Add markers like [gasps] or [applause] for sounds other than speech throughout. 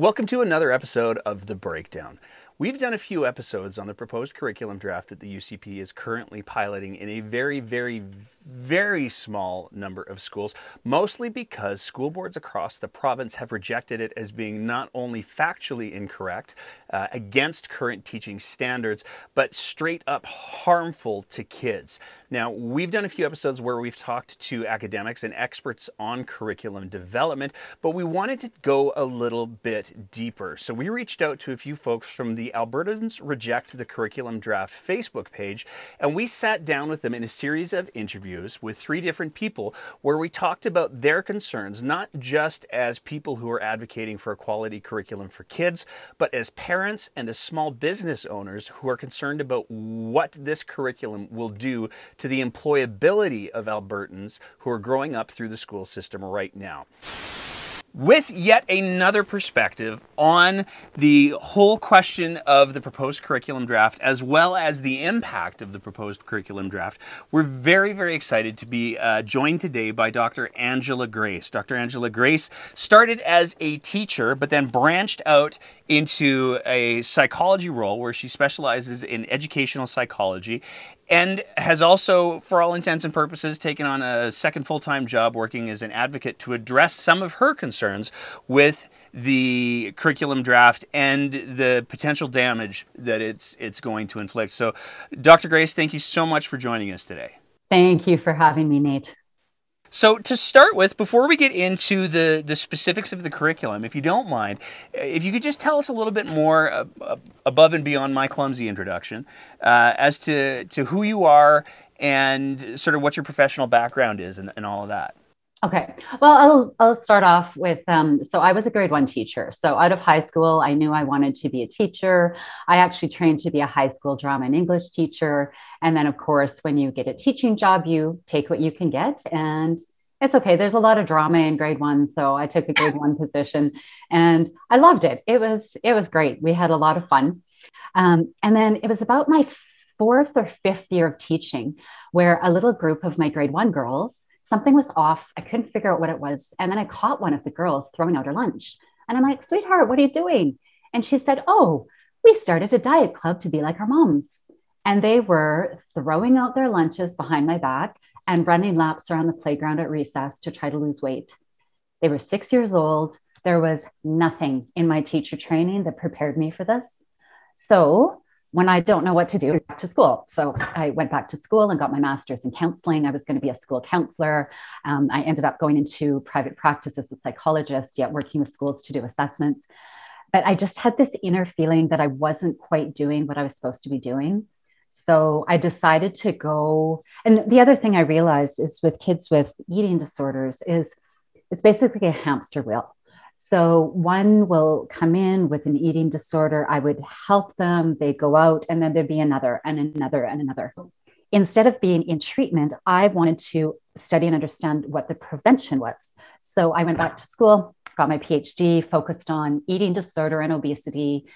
Welcome to another episode of The Breakdown. We've done a few episodes on the proposed curriculum draft that the UCP is currently piloting in a very, very, very small number of schools, mostly because school boards across the province have rejected it as being not only factually incorrect, uh, against current teaching standards, but straight up harmful to kids. Now, we've done a few episodes where we've talked to academics and experts on curriculum development, but we wanted to go a little bit deeper. So we reached out to a few folks from the Albertans Reject the Curriculum Draft Facebook page, and we sat down with them in a series of interviews with three different people where we talked about their concerns, not just as people who are advocating for a quality curriculum for kids, but as parents and as small business owners who are concerned about what this curriculum will do to the employability of Albertans who are growing up through the school system right now with yet another perspective on the whole question of the proposed curriculum draft as well as the impact of the proposed curriculum draft. We're very, very excited to be uh, joined today by Dr. Angela Grace. Dr. Angela Grace started as a teacher but then branched out into a psychology role where she specializes in educational psychology and has also, for all intents and purposes, taken on a second full time job working as an advocate to address some of her concerns with the curriculum draft and the potential damage that it's it's going to inflict. So, Dr. Grace, thank you so much for joining us today. Thank you for having me, Nate. So to start with, before we get into the, the specifics of the curriculum, if you don't mind, if you could just tell us a little bit more uh, above and beyond my clumsy introduction uh, as to, to who you are and sort of what your professional background is and, and all of that. Okay. Well, I'll, I'll start off with um, so I was a grade one teacher. So out of high school, I knew I wanted to be a teacher. I actually trained to be a high school drama and English teacher. And then, of course, when you get a teaching job, you take what you can get. And it's okay. There's a lot of drama in grade one. So I took a grade one position and I loved it. It was, it was great. We had a lot of fun. Um, and then it was about my fourth or fifth year of teaching where a little group of my grade one girls something was off. I couldn't figure out what it was. And then I caught one of the girls throwing out her lunch. And I'm like, sweetheart, what are you doing? And she said, oh, we started a diet club to be like our moms. And they were throwing out their lunches behind my back and running laps around the playground at recess to try to lose weight. They were six years old. There was nothing in my teacher training that prepared me for this. So when I don't know what to do, back to school. So I went back to school and got my master's in counseling. I was going to be a school counselor. Um, I ended up going into private practice as a psychologist, yet working with schools to do assessments. But I just had this inner feeling that I wasn't quite doing what I was supposed to be doing. So I decided to go. And the other thing I realized is with kids with eating disorders is it's basically a hamster wheel. So one will come in with an eating disorder. I would help them. They go out, and then there'd be another and another and another. Instead of being in treatment, I wanted to study and understand what the prevention was. So I went back to school, got my PhD, focused on eating disorder and obesity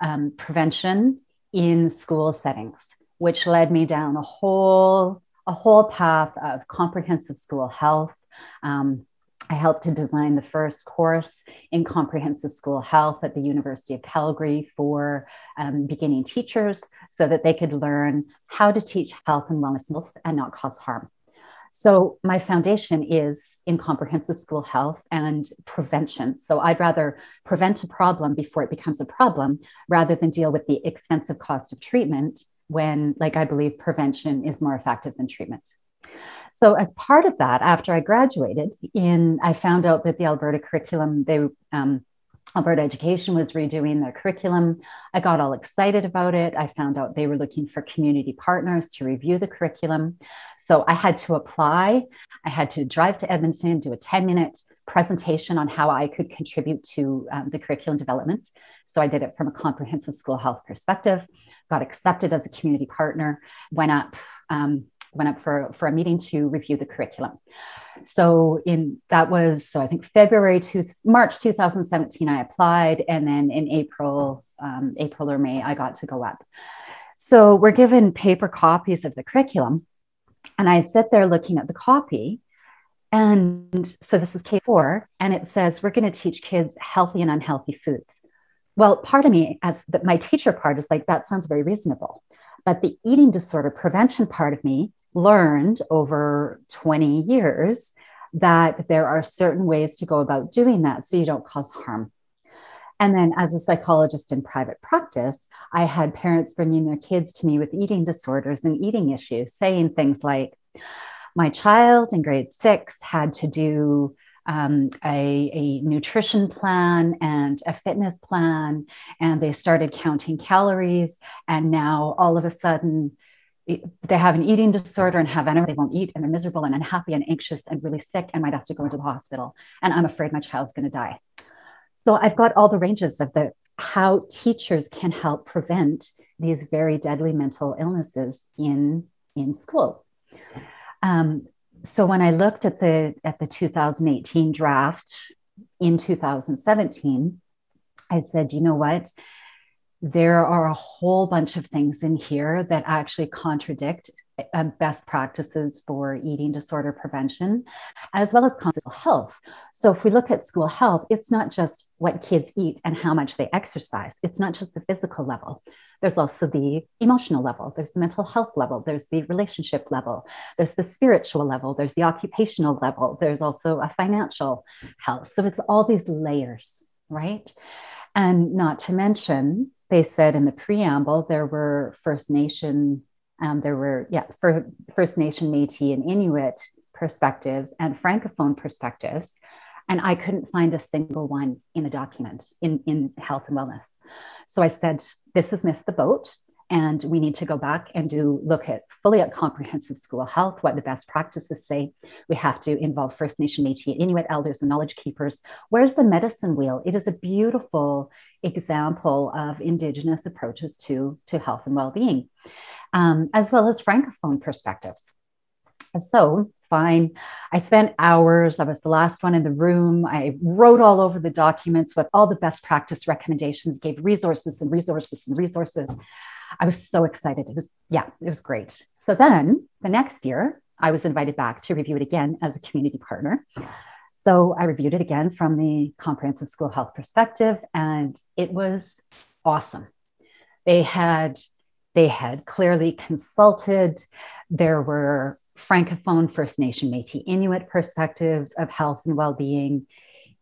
um, prevention in school settings, which led me down a whole a whole path of comprehensive school health. Um, I helped to design the first course in comprehensive school health at the University of Calgary for um, beginning teachers so that they could learn how to teach health and wellness and not cause harm. So, my foundation is in comprehensive school health and prevention. So, I'd rather prevent a problem before it becomes a problem rather than deal with the expensive cost of treatment when, like, I believe prevention is more effective than treatment. So as part of that, after I graduated, in I found out that the Alberta curriculum, they um, Alberta Education was redoing their curriculum. I got all excited about it. I found out they were looking for community partners to review the curriculum. So I had to apply. I had to drive to Edmonton, do a 10 minute presentation on how I could contribute to um, the curriculum development. So I did it from a comprehensive school health perspective, got accepted as a community partner, went up. Um, went up for, for a meeting to review the curriculum. So in that was so I think February to March 2017 I applied, and then in April um, April or May I got to go up. So we're given paper copies of the curriculum, and I sit there looking at the copy, And so this is K4, and it says we're going to teach kids healthy and unhealthy foods. Well, part of me, as the, my teacher part, is like, that sounds very reasonable. But the eating disorder prevention part of me learned over 20 years that there are certain ways to go about doing that so you don't cause harm. And then, as a psychologist in private practice, I had parents bringing their kids to me with eating disorders and eating issues, saying things like, my child in grade six had to do um, a, a, nutrition plan and a fitness plan, and they started counting calories. And now all of a sudden, they have an eating disorder and have energy. They won't eat and they're miserable and unhappy and anxious and really sick and might have to go into the hospital. And I'm afraid my child's going to die. So I've got all the ranges of the how teachers can help prevent these very deadly mental illnesses in in schools. Um, so when I looked at the at the 2018 draft in 2017, I said, you know what? There are a whole bunch of things in here that actually contradict uh, best practices for eating disorder prevention, as well as school health. So, if we look at school health, it's not just what kids eat and how much they exercise, it's not just the physical level. There's also the emotional level, there's the mental health level, there's the relationship level, there's the spiritual level, there's the occupational level, there's also a financial health. So it's all these layers, right? And not to mention, they said in the preamble, there were First Nation, um, there were, yeah, for First Nation, Metis, and Inuit perspectives and Francophone perspectives. And I couldn't find a single one in the document in, in health and wellness. So I said, this has missed the boat and we need to go back and do look at fully at comprehensive school health what the best practices say we have to involve first nation métis inuit elders and knowledge keepers where's the medicine wheel it is a beautiful example of indigenous approaches to to health and well-being um, as well as francophone perspectives so fine. I spent hours. I was the last one in the room. I wrote all over the documents with all the best practice recommendations, gave resources and resources and resources. I was so excited. It was, yeah, it was great. So then the next year, I was invited back to review it again as a community partner. So I reviewed it again from the comprehensive school health perspective, and it was awesome. They had they had clearly consulted. There were Francophone, First Nation, Metis, Inuit perspectives of health and well being.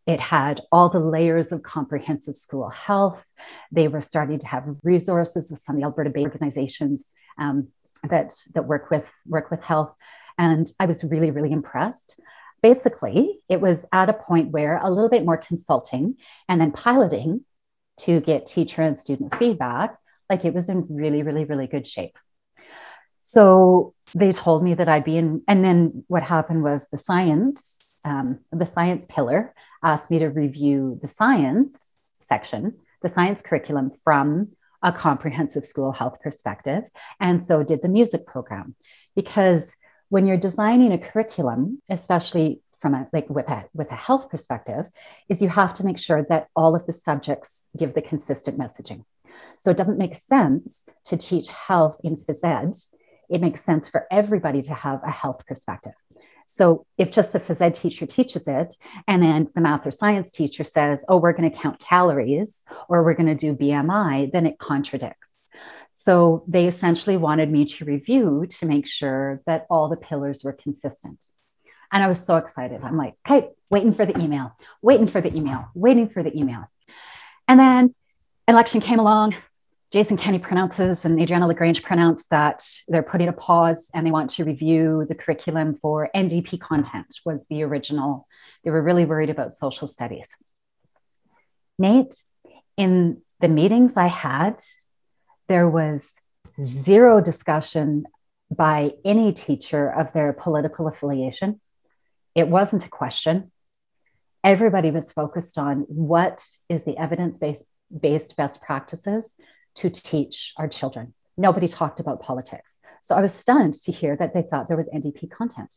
It had all the layers of comprehensive school health. They were starting to have resources with some of the Alberta Bay organizations um, that, that work with work with health. And I was really, really impressed. Basically, it was at a point where a little bit more consulting and then piloting to get teacher and student feedback, like it was in really, really, really good shape. So they told me that I'd be in, and then what happened was the science, um, the science pillar asked me to review the science section, the science curriculum from a comprehensive school health perspective. And so did the music program. Because when you're designing a curriculum, especially from a like with a with a health perspective, is you have to make sure that all of the subjects give the consistent messaging. So it doesn't make sense to teach health in phys ed it makes sense for everybody to have a health perspective. So if just the phys ed teacher teaches it, and then the math or science teacher says, oh, we're going to count calories or we're going to do BMI, then it contradicts. So they essentially wanted me to review to make sure that all the pillars were consistent. And I was so excited. I'm like, okay, waiting for the email, waiting for the email, waiting for the email. And then election came along. Jason Kenney pronounces and Adriana LaGrange pronounce that they're putting a pause and they want to review the curriculum for NDP content was the original. They were really worried about social studies. Nate, in the meetings I had, there was zero discussion by any teacher of their political affiliation. It wasn't a question. Everybody was focused on what is the evidence based based best practices to teach our children. Nobody talked about politics. So I was stunned to hear that they thought there was NDP content.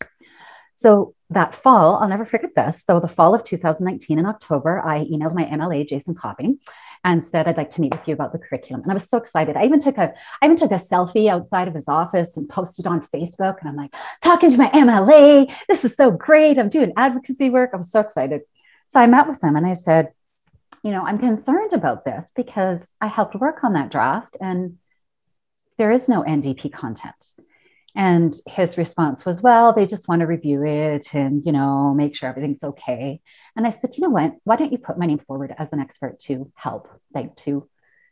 So that fall, I'll never forget this. So the fall of 2019 in October, I emailed my MLA, Jason Copping, and said, I'd like to meet with you about the curriculum. And I was so excited. I even took a, I even took a selfie outside of his office and posted on Facebook. And I'm like, talking to my MLA. This is so great. I'm doing advocacy work. I was so excited. So I met with him and I said, you know, I'm concerned about this because I helped work on that draft and there is no NDP content. And his response was, well, they just want to review it and, you know, make sure everything's okay. And I said, you know what? Why don't you put my name forward as an expert to help, like to,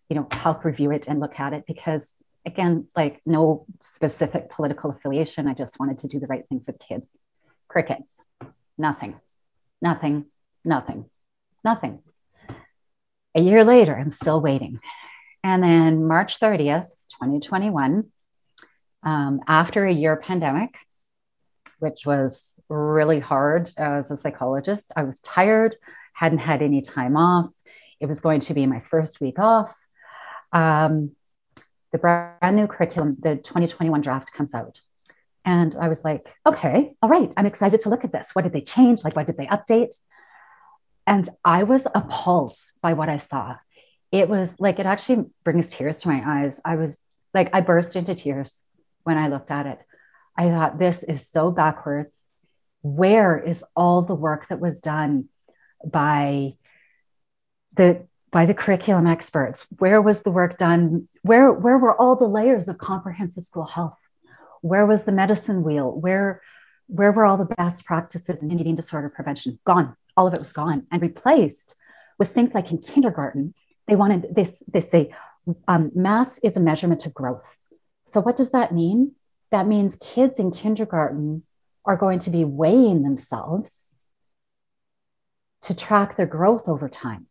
you know, help review it and look at it? Because again, like no specific political affiliation. I just wanted to do the right thing for the kids. Crickets, nothing, nothing, nothing, nothing. A year later, I'm still waiting. And then March 30th, 2021, um, after a year pandemic, which was really hard as a psychologist. I was tired, hadn't had any time off. It was going to be my first week off. Um, the brand new curriculum, the 2021 draft comes out. And I was like, okay, all right, I'm excited to look at this. What did they change? Like, what did they update? And I was appalled by what I saw. It was like, it actually brings tears to my eyes. I was like, I burst into tears when I looked at it. I thought, this is so backwards. Where is all the work that was done by the by the curriculum experts? Where was the work done? Where where were all the layers of comprehensive school health? Where was the medicine wheel? Where where were all the best practices in eating disorder prevention? Gone. All of it was gone and replaced with things like in kindergarten. They wanted this. They say um, mass is a measurement of growth. So, what does that mean? That means kids in kindergarten are going to be weighing themselves to track their growth over time.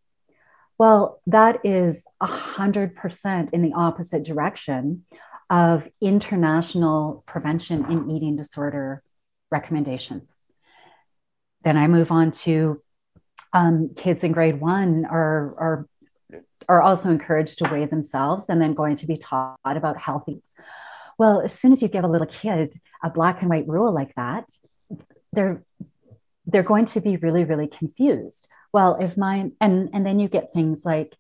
Well, that is 100% in the opposite direction of international prevention in eating disorder recommendations. Then I move on to um, kids in grade one are, are are also encouraged to weigh themselves and then going to be taught about health eats. Well, as soon as you give a little kid a black and white rule like that, they're they're going to be really, really confused. Well, if my and and then you get things like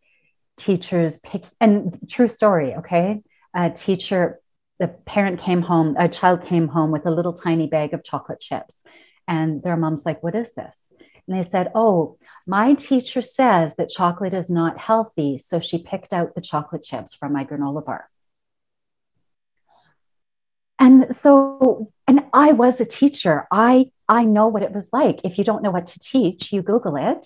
teachers pick and true story, okay? A teacher, the parent came home, a child came home with a little tiny bag of chocolate chips. And their mom's like, What is this? And they said, Oh, my teacher says that chocolate is not healthy. So she picked out the chocolate chips from my granola bar. And so, and I was a teacher. I I know what it was like. If you don't know what to teach, you Google it.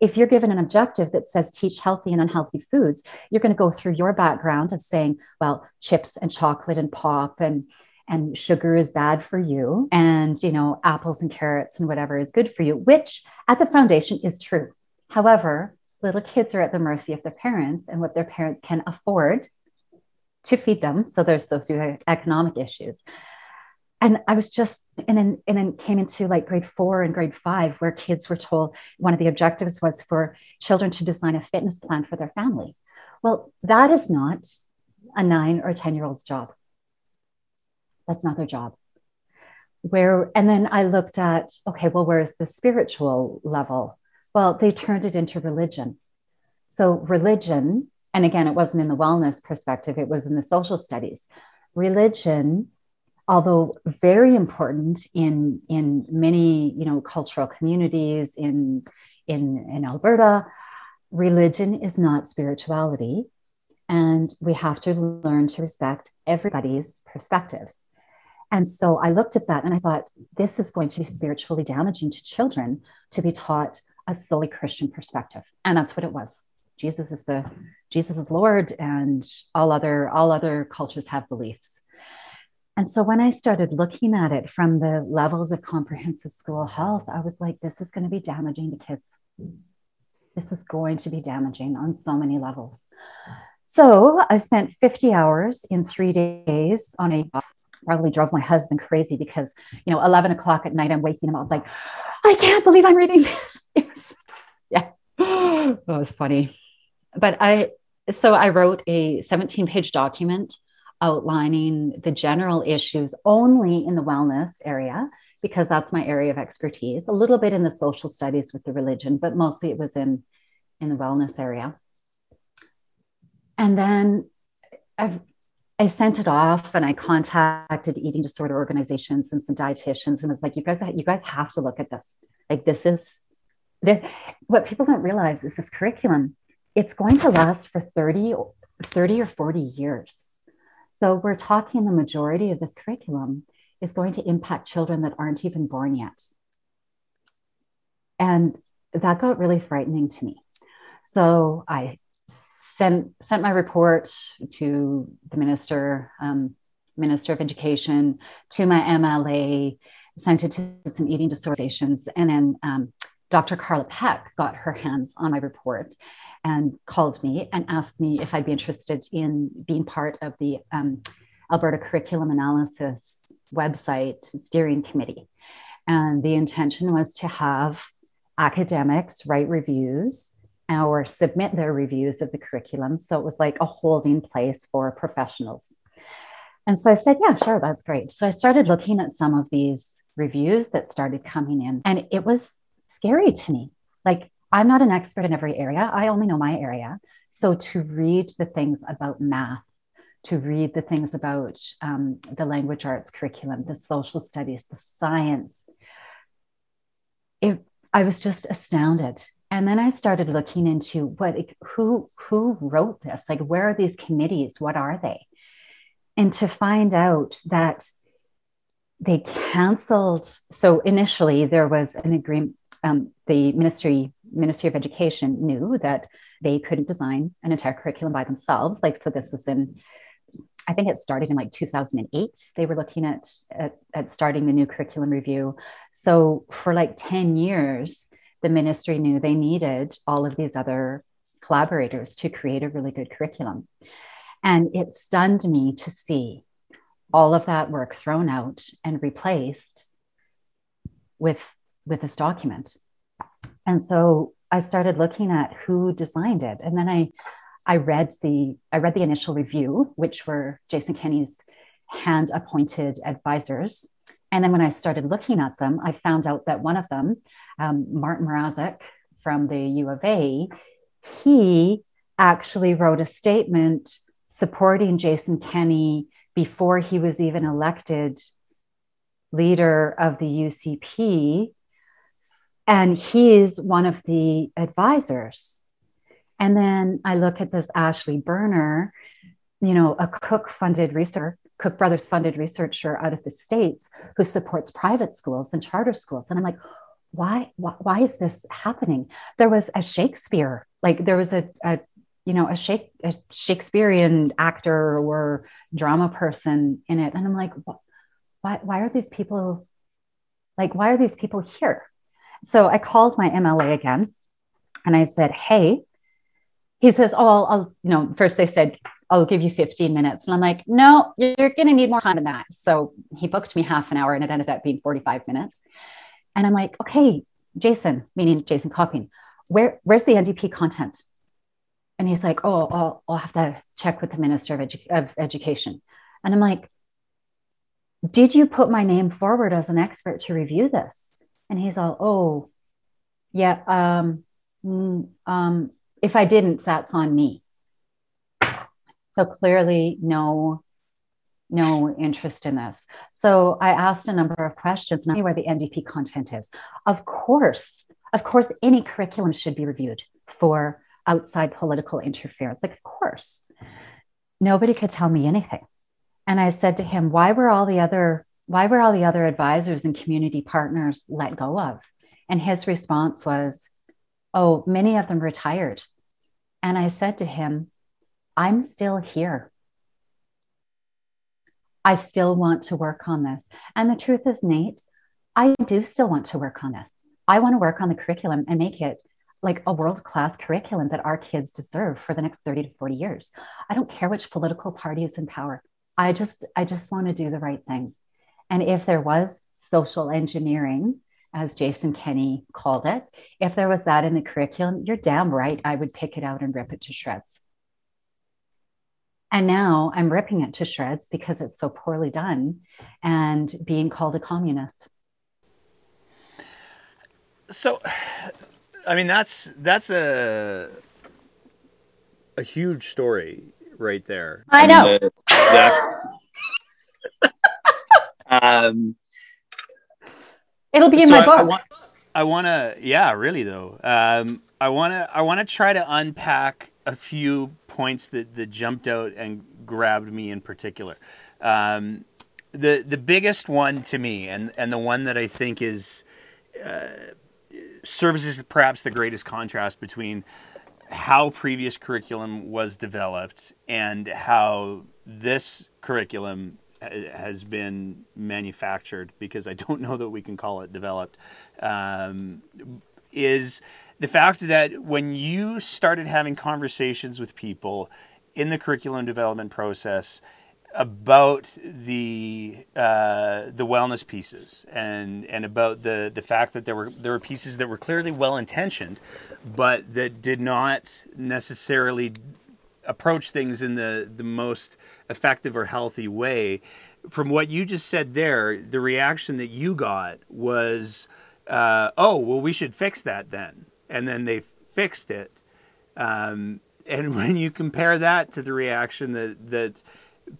If you're given an objective that says teach healthy and unhealthy foods, you're going to go through your background of saying, well, chips and chocolate and pop and and sugar is bad for you. And you know apples and carrots and whatever is good for you which at the foundation is true. However little kids are at the mercy of their parents and what their parents can afford to feed them. So there's socioeconomic issues. And i was just and then and then came into like grade four and grade five where kids were told one of the objectives was for children to design a fitness plan for their family. Well that is not a nine or 10 year old's job that's not their job. Where, and then I looked at, okay, well, where's the spiritual level? Well, they turned it into religion. So, religion, and again, it wasn't in the wellness perspective, it was in the social studies. Religion, although very important in, in many, you know, cultural communities in, in, in Alberta, religion is not spirituality. And we have to learn to respect everybody's perspectives. And so I looked at that and I thought, this is going to be spiritually damaging to children to be taught a silly Christian perspective. And that's what it was. Jesus is the Jesus is Lord, and all other all other cultures have beliefs. And so when I started looking at it from the levels of comprehensive school health, I was like, this is going to be damaging to kids. This is going to be damaging on so many levels. So I spent 50 hours in three days on a probably drove my husband crazy because you know 11 o'clock at night i'm waking him up like i can't believe i'm reading this. [laughs] Yeah. [gasps] That was funny. But i so i wrote a 17 page document outlining the general issues only in the wellness area because that's my area of expertise a little bit in the social studies with the religion but mostly it was in in the wellness area. And then I've, I sent it off and I contacted eating disorder organizations and some dietitians and was like, you guys, you guys have to look at this. Like this is the, what people don't realize is this curriculum, it's going to last for 30, 30 or 40 years. So we're talking the majority of this curriculum is going to impact children that aren't even born yet. And that got really frightening to me. So I sent sent my report to the minister, um, minister of education, to my MLA, sent it to some eating disorders, and then um, Dr. Carla Peck got her hands on my report and called me and asked me if I'd be interested in being part of the um, Alberta Curriculum Analysis website steering committee. And the intention was to have academics write reviews or submit their reviews of the curriculum. So it was like a holding place for professionals. And so I said, yeah, sure, that's great. So I started looking at some of these reviews that started coming in, and it was scary to me. Like, I'm not an expert in every area, I only know my area. So to read the things about math, to read the things about um, the language arts curriculum, the social studies, the science, it, I was just astounded and then I started looking into what who who wrote this? Like where are these committees? What are they? And to find out that they canceled. So initially there was an agreement. Um, the ministry Ministry of Education knew that they couldn't design an entire curriculum by themselves. Like so, this was in I think it started in like 2008. They were looking at, at, at starting the new curriculum review. So for like 10 years, the ministry knew they needed all of these other collaborators to create a really good curriculum. And it stunned me to see all of that work thrown out and replaced with, with this document. And so I started looking at who designed it. And then I, I read the I read the initial review, which were Jason Kenney's hand appointed advisors. And then when I started looking at them, I found out that one of them um, Martin Mrazek from the U of A, he actually wrote a statement supporting Jason Kenney before he was even elected leader of the UCP. And he's one of the advisors. And then I look at this Ashley Berner, you know, a Koch funded researcher, Koch Brothers funded researcher out of the States who supports private schools and charter schools. And I'm like, why, why, why is this happening? There was a Shakespeare, like there was a, a you know, a, Shake, a Shakespearean actor or drama person in it. And I'm like, why, why are these people, like, why are these people here? So I called my MLA again and I said, hey, he says, oh, I'll, I'll, you know, first they said, I'll give you 15 minutes. And I'm like, no, you're going to need more time than that. So he booked me half an hour and it ended up being 45 minutes. And I'm like, okay, Jason, meaning Jason Copping, where, where's the NDP content? And he's like, oh, I'll, I'll have to check with the Minister of, Edu- of Education. And I'm like, did you put my name forward as an expert to review this? And he's all, oh, yeah, um, mm, um, if I didn't, that's on me. So clearly, no no interest in this. So I asked a number of questions, not where the NDP content is. Of course, of course, any curriculum should be reviewed for outside political interference. Like, of course. Nobody could tell me anything. And I said to him, why were all the other why were all the other advisors and community partners let go of? And his response was, oh, many of them retired. And I said to him, I'm still here. I still want to work on this. And the truth is, Nate, I do still want to work on this. I want to work on the curriculum and make it like a world class curriculum that our kids deserve for the next 30 to 40 years. I don't care which political party is in power. I just I just want to do the right thing. And if there was social engineering, as Jason Kenney called it, if there was that in the curriculum, you're damn right I would pick it out and rip it to shreds. And now I'm ripping it to shreds because it's so poorly done and being called a communist. So, I mean, that's that's a a huge story right there. I know. The, [laughs] um, It'll be in so my book. I want to, yeah, really though. Um, I want to, I want to try to unpack a few points that that jumped out and grabbed me in particular. Um, the the biggest one to me, and and the one that I think is uh, services perhaps the greatest contrast between how previous curriculum was developed and how this curriculum has been manufactured because I don't [laughs] know that we can call it developed um, is the fact that when you started having conversations with people in the curriculum development process about the uh, the wellness pieces and and about the the fact that there were there were pieces that were clearly well intentioned, but that did not necessarily approach things in the the most effective or healthy way. From what you just said there, the reaction that you got was, uh, "Oh, well, we should fix that then," and then they fixed it. Um, and [laughs] when you compare that to the reaction that that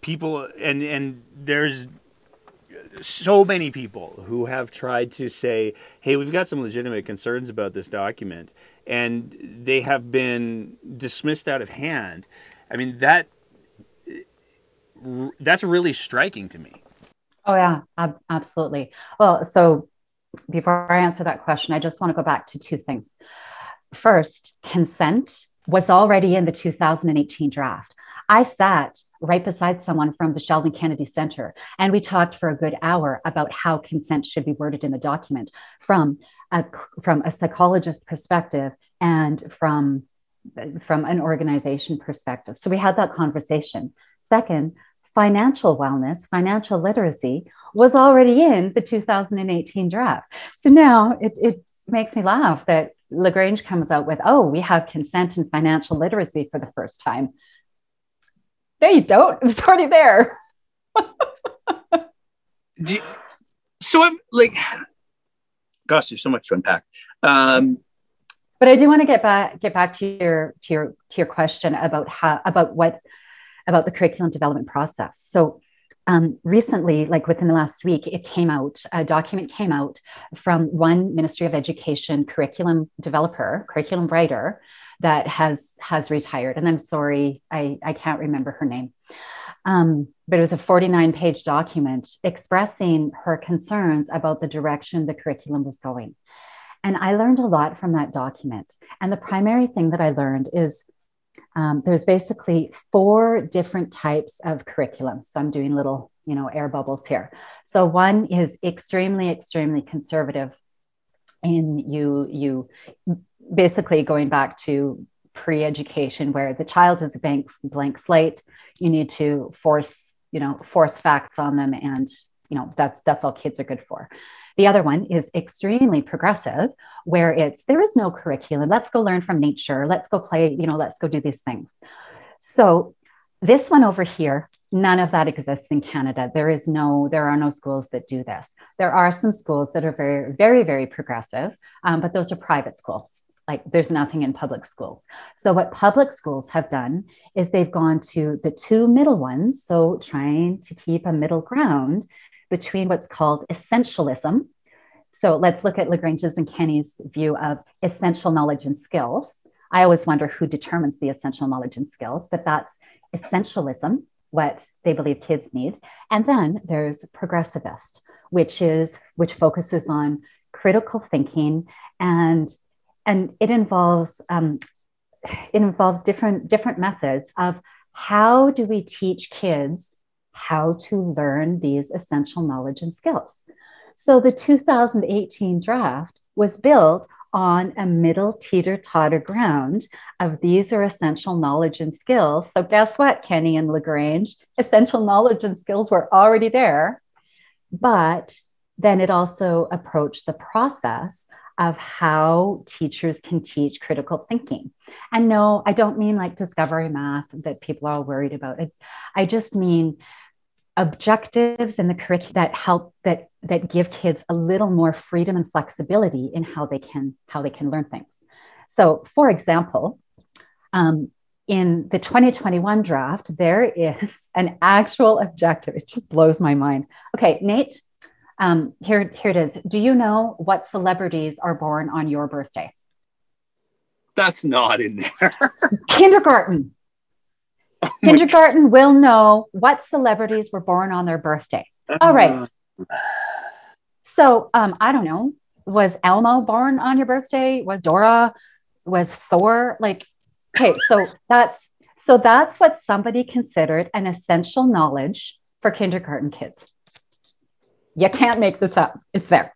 people and and there's so many people who have tried to say, "Hey, we've got some legitimate concerns about this document," and they have been dismissed out of hand. I mean that that's really striking to me. Oh yeah, ab- absolutely. Well, so before I answer that question, I just want to go back to two things. First, consent was already in the 2018 draft. I sat right beside someone from the Sheldon Kennedy Center, and we talked for a good hour about how consent should be worded in the document from a, from a psychologist perspective and from from an organization perspective. So we had that conversation. Second, financial wellness, financial literacy was already in the 2018 draft. So now it, it makes me laugh that LaGrange comes out with, oh, we have consent and financial literacy for the first time. No, you don't. It was already there. you, so I'm like, gosh, there's so much to unpack. Um, but I do want to get back get back to your to your to your question about how about what about the curriculum development process. So um, recently, like within the last week, it came out, a document came out from one Ministry of Education curriculum developer, curriculum writer that has has retired. And I'm sorry, I, I can't remember her name. Um, but it was a 49 page document expressing her concerns about the direction the curriculum was going. And I learned a lot from that document. And the primary thing that I learned is um, there's basically four different types of curriculum. So I'm doing little, you know, air bubbles here. So one is extremely, extremely conservative, and you you basically going back to pre-education where the child is a blank blank slate. You need to force, you know, force facts on them, and you know that's that's all kids are good for. The other one is extremely progressive, where it's there is no curriculum. Let's go learn from nature. Let's go play, you know, let's go do these things. So, this one over here, none of that exists in Canada. There is no, there are no schools that do this. There are some schools that are very, very, very progressive, um, but those are private schools. Like there's nothing in public schools. So, what public schools have done is they've gone to the two middle ones. So, trying to keep a middle ground between what's called essentialism. So let's look at LaGrange's and Kenney's view of essential knowledge and skills. I always wonder who determines the essential knowledge and skills, but that's essentialism, what they believe kids need. And then there's progressivist, which is which focuses on critical thinking and and it involves um, it involves different different methods of how do we teach kids how to learn these essential knowledge and skills. So the 2018 draft was built on a middle teeter totter ground of these are essential knowledge and skills. So, guess what, Kenney and LaGrange? Essential knowledge and skills were already there. But then it also approached the process of how teachers can teach critical thinking. And no, I don't mean like discovery math that people are worried about. I just mean objectives in the curriculum that help that that give kids a little more freedom and flexibility in how they can how they can learn things so for example um, in the 2021 draft, there is [laughs] an actual objective. It just blows my mind. Okay, Nate, um, here, here it is. Do you know what celebrities are born on your birthday? That's not in there. [laughs] Kindergarten. [laughs] Kindergarten will know what celebrities were born on their birthday. All right. Uh. So um, I don't know. Was Elmo born on your birthday? Was Dora? Was Thor? Like, okay, so [laughs] that's so that's what somebody considered an essential knowledge for kindergarten kids. You can't make this up. It's there.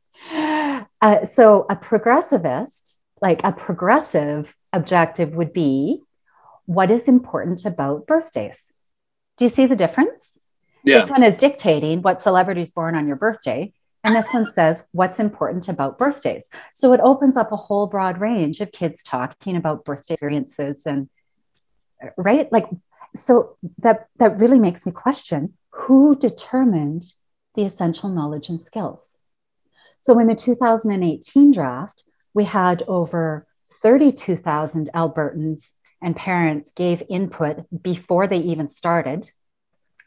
Uh, so a progressivist, like a progressive objective would be what is important about birthdays. Do you see the difference? Yeah. This one is dictating what celebrities born on your birthday. And this one says what's important about birthdays. So it opens up a whole broad range of kids talking about birthday experiences and right? Like so that that really makes me question who determined the essential knowledge and skills. So in the 2018 draft, we had over 32,000 Albertans and parents gave input before they even started.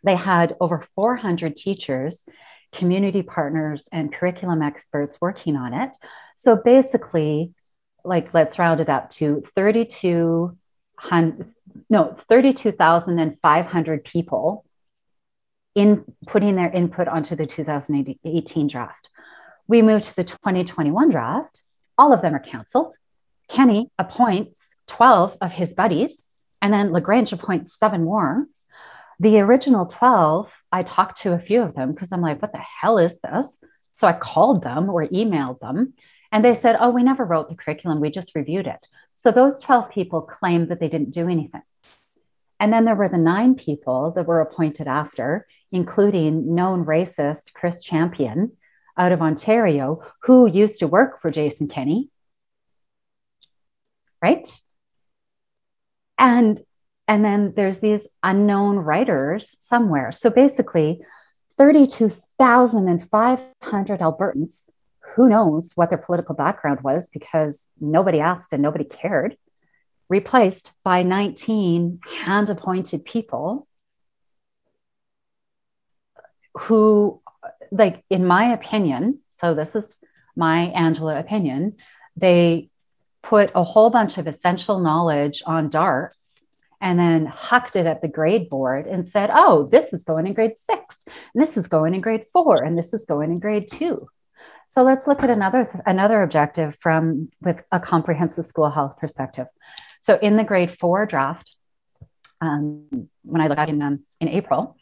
They had over 400 teachers, community partners, and curriculum experts working on it. So basically, like let's round it up to 3200 no 32,500 people in putting their input onto the 2018 draft. We moved to the 2021 draft. All of them are canceled. Kenney appoints 12 of his buddies, and then LaGrange appoints seven more. The original 12, I talked to a few of them because I'm like, what the hell is this? So I called them or emailed them, and they said, oh, we never wrote the curriculum, we just reviewed it. So those 12 people claimed that they didn't do anything. And then there were the nine people that were appointed after, including known racist Chris Champion out of Ontario, who used to work for Jason Kenney. Right? And and then there's these unknown writers somewhere. So basically 32,500 Albertans who knows what their political background was because nobody asked and nobody cared replaced by 19 hand appointed people who like in my opinion so this is my angela opinion they put a whole bunch of essential knowledge on darts and then hucked it at the grade board and said, oh, this is going in grade six, and this is going in grade four, and this is going in grade two. So let's look at another another objective from with a comprehensive school health perspective. So in the grade four draft, um, when I look at in um, in April,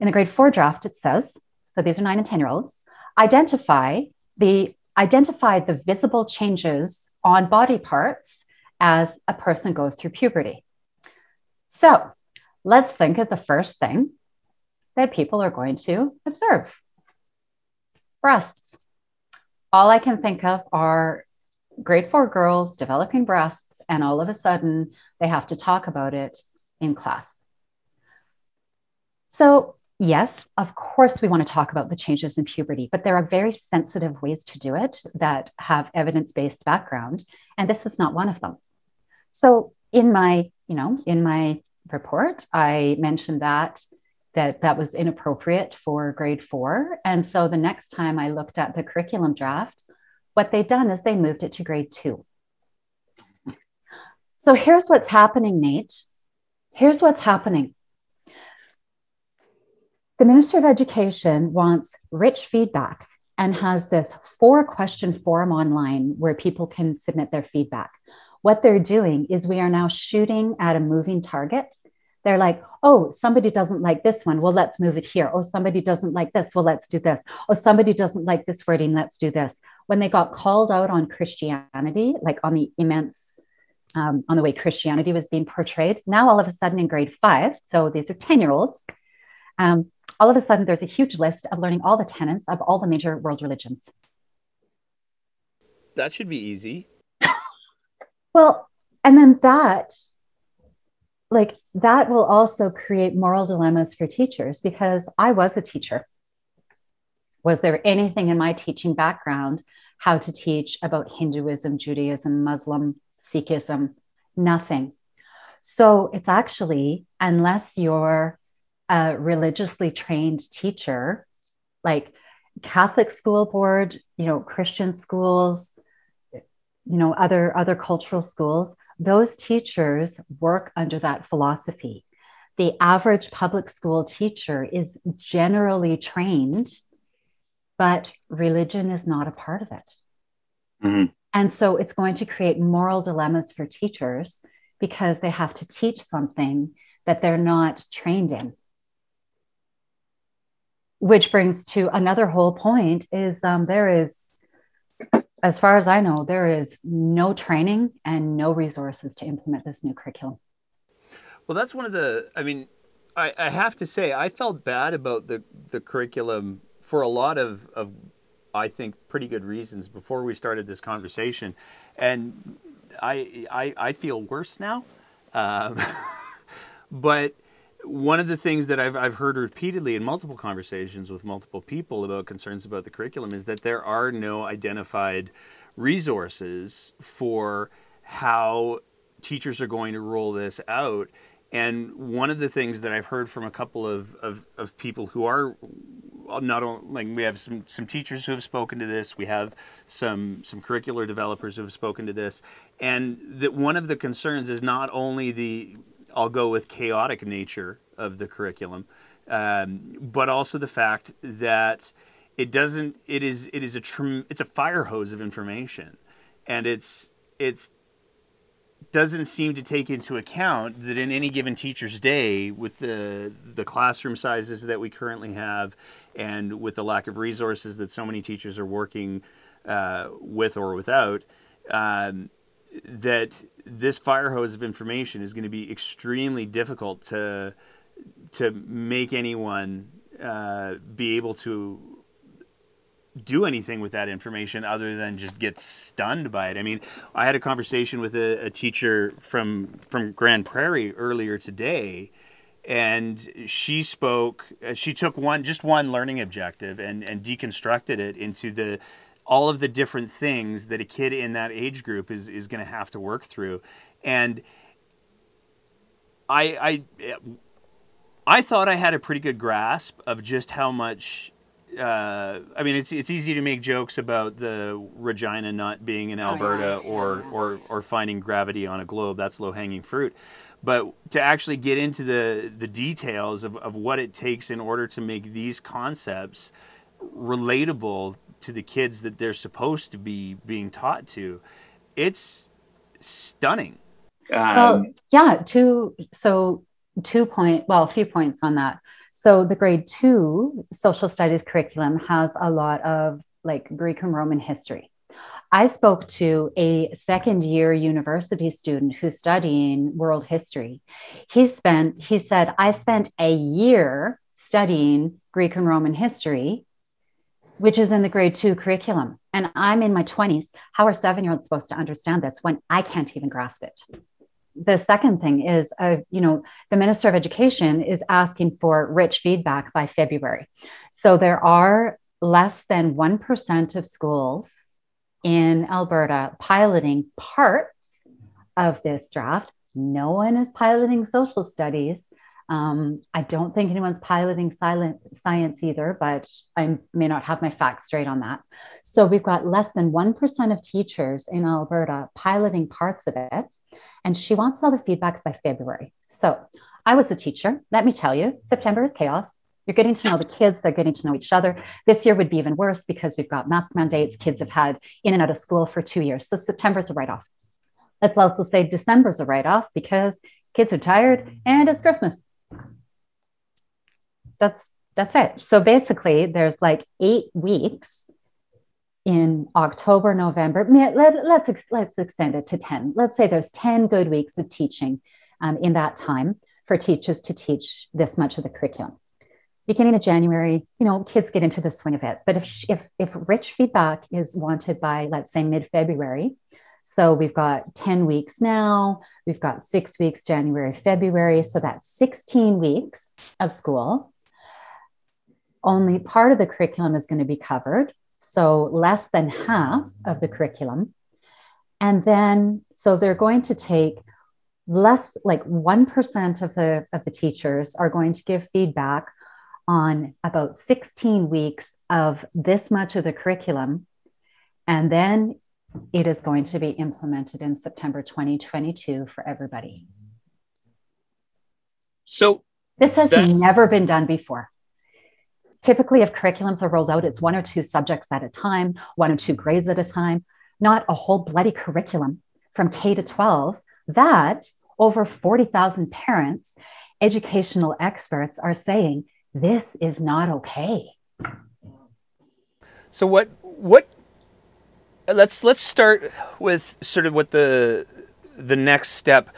in the grade four draft, it says, so these are nine and ten year olds, identify the identify the visible changes on body parts as a person goes through puberty. So let's think of the first thing that people are going to observe breasts. All I can think of are grade four girls developing breasts, and all of a sudden they have to talk about it in class. So Yes, of course, we want to talk about the changes in puberty, but there are very sensitive ways to do it that have evidence based background. And this is not one of them. So, in my, you know, in my report, I mentioned that that that was inappropriate for grade four. And so the next time I looked at the curriculum draft, what they've done is they moved it to grade two. So here's what's happening, Nate. Here's what's happening. The Minister of Education wants rich feedback and has this four question forum online where people can submit their feedback. What they're doing is we are now shooting at a moving target. They're like, oh, somebody doesn't like this one. Well, let's move it here. Oh, somebody doesn't like this. Well, let's do this. Oh, somebody doesn't like this wording. Let's do this. When they got called out on Christianity, like on the immense um, on the way Christianity was being portrayed. Now, all of a sudden, in grade five, so these are 10 year olds, um, all of a sudden there's a huge list of learning all the tenets of all the major world religions. That should be easy. well, and then that, like, that will also create moral dilemmas for teachers because I was a teacher. Was there anything in my teaching background how to teach about Hinduism, Judaism, Muslim, Sikhism? Nothing. So it's actually, unless you're a religiously trained teacher, like Catholic school board, you know, Christian schools, you know, other other cultural schools, those teachers work under that philosophy. The average public school teacher is generally trained, but religion is not a part of it. Mm-hmm. And so it's going to create moral dilemmas for teachers because they have to teach something that they're not trained in which brings to another whole point is um, there is as far as i know there is no training and no resources to implement this new curriculum. Well that's one of the i mean i, I have to say i felt bad about the, the curriculum for a lot of, of i think pretty good reasons before we started this conversation. And i i, I feel worse now. Um, [laughs] but one of the things that I've, I've heard repeatedly in multiple conversations with multiple people about concerns about the curriculum is that there are no identified resources for how teachers are going to roll this out. And one of the things that I've heard from a couple of, of, of people who are not only like we have some, some teachers who have spoken to this, we have some some curricular developers who have spoken to this, and that one of the concerns is not only the I'll go with chaotic nature of the curriculum, um, but also the fact that it doesn't. It is it is a tr- it's a fire hose of information, and it's it's doesn't seem to take into account that in any given teacher's day, with the the classroom sizes that we currently have, and with the lack of resources that so many teachers are working uh, with or without, um, that this fire hose of information is going to be extremely difficult to to make anyone uh, be able to do anything with that information other than just get stunned by it. I mean, I had a conversation with a, a teacher from from Grande Prairie earlier today, and she spoke. Uh, she took one just one learning objective and and deconstructed it into the all of the different things that a kid in that age group is is going to have to work through, and I I I thought I had a pretty good grasp of just how much. Uh, I mean, it's it's easy to make jokes about the Regina not being in Alberta oh, yeah. or, or or finding gravity on a globe. That's low hanging fruit. But to actually get into the the details of, of what it takes in order to make these concepts relatable to the kids that they're supposed to be being taught to, it's stunning. Um, well, yeah. Two. So two point. Well, a few points on that. So the grade two social studies curriculum has a lot of like Greek and Roman history. I spoke to a second year university student who's studying world history. He spent, he said, I spent a year studying Greek and Roman history which is in the grade two curriculum. And I'm in my 20s. How are seven year olds supposed to understand this when I can't even grasp it? The second thing is, uh, you know, the Minister of Education is asking for rich feedback by February. So there are less than 1% of schools in Alberta piloting parts of this draft. No one is piloting social studies. Um, I don't think anyone's piloting silent science either, but I may not have my facts straight on that. So we've got less than 1% of teachers in Alberta piloting parts of it. And she wants all the feedback by February. So I was a teacher. Let me tell you, September is chaos. You're getting to know the kids, they're getting to know each other. This year would be even worse because we've got mask mandates. Kids have had in and out of school for two years. So September's a write off. Let's also say December's a write off because kids are tired and it's Christmas that's that's it. So basically, there's like eight weeks in October, November. Let, let's let's extend it to ten. Let's say there's ten good weeks of teaching um, in that time for teachers to teach this much of the curriculum. Beginning of January, you know, kids get into the swing of it. But if if if rich feedback is wanted by, let's say, mid February, so we've got 10 weeks now, we've got six weeks, January, February. So that's 16 weeks of school only part of the curriculum is going to be covered. So less than half of the curriculum. And then, so they're going to take less like 1% of the of the teachers are going to give feedback on about 16 weeks of this much of the curriculum and then it is going to be implemented in September 2022 for everybody. So this has never been done before. Typically, if curriculums are rolled out, it's one or two subjects at a time, one or two grades at a time, not a whole bloody curriculum from K to 12. That over 40,000 parents, educational experts are saying this is not okay. So what what let's let's start with sort of what the the next step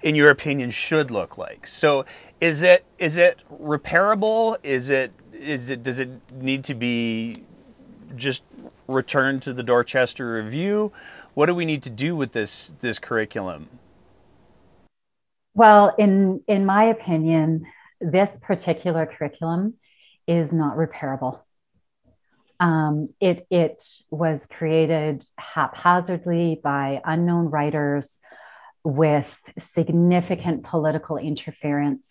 in your opinion should look like. So is it is it repairable? Is it is it does it need to be just returned to the Dorchester review? What do we need to do with this this curriculum? Well, in in my opinion, this particular curriculum is not repairable. Um, it it was created haphazardly by unknown writers with significant political interference.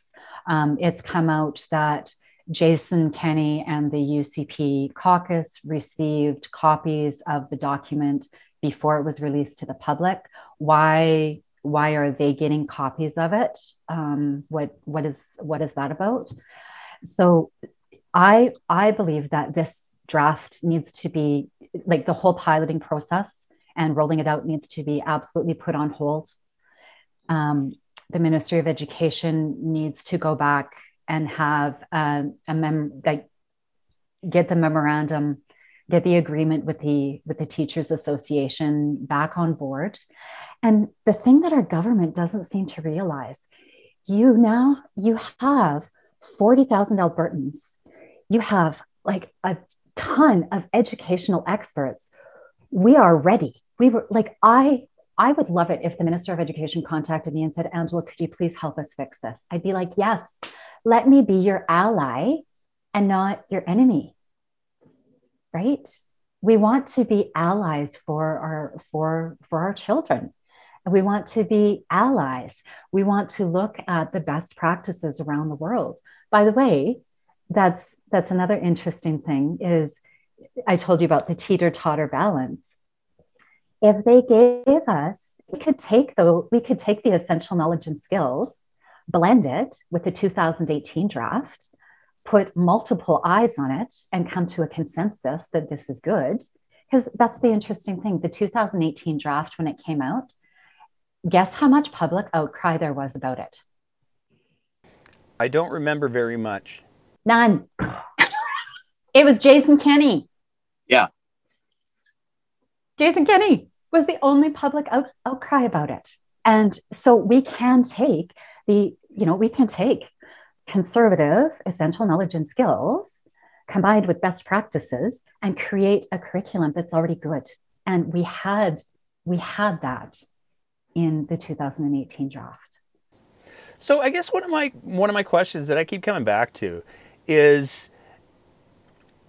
Um, it's come out that Jason Kenney and the UCP caucus received copies of the document before it was released to the public. Why why are they getting copies of it? Um, what what is what is that about? So i i believe that this draft needs to be like the whole piloting process and rolling it out needs to be absolutely put on hold. Um, the ministry of education needs to go back and have a, a mem like get the memorandum get the agreement with the with the teachers association back on board. And the thing that our government doesn't seem to realize you now you have 40,000 albertans. You have like a ton of educational experts. We are ready. We were like i i would love it if the minister of education contacted me and said angela could you please help us fix this? I'd be like yes let me be your ally and not your enemy right? We want to be allies for our for for our children. And We want to be allies. We want to look at the best practices around the world. By the way, that's that's another interesting thing is I told you about the teeter totter balance. If they gave us, we could take the we could take the essential knowledge and skills, blend it with the 2018 draft, put multiple eyes on it and come to a consensus that this is good. Because that's the interesting thing. The 2018 draft, when it came out, guess how much public outcry there was about it? I don't remember very much. None. it was Jason Kenney. Yeah. Jason Kenney was the only public out- outcry about it. And so we can take the, you know, we can take conservative essential knowledge and skills combined with best practices and create a curriculum that's already good. And we had we had that in the 2018 draft. So i guess one of my one of my questions that i keep coming back to is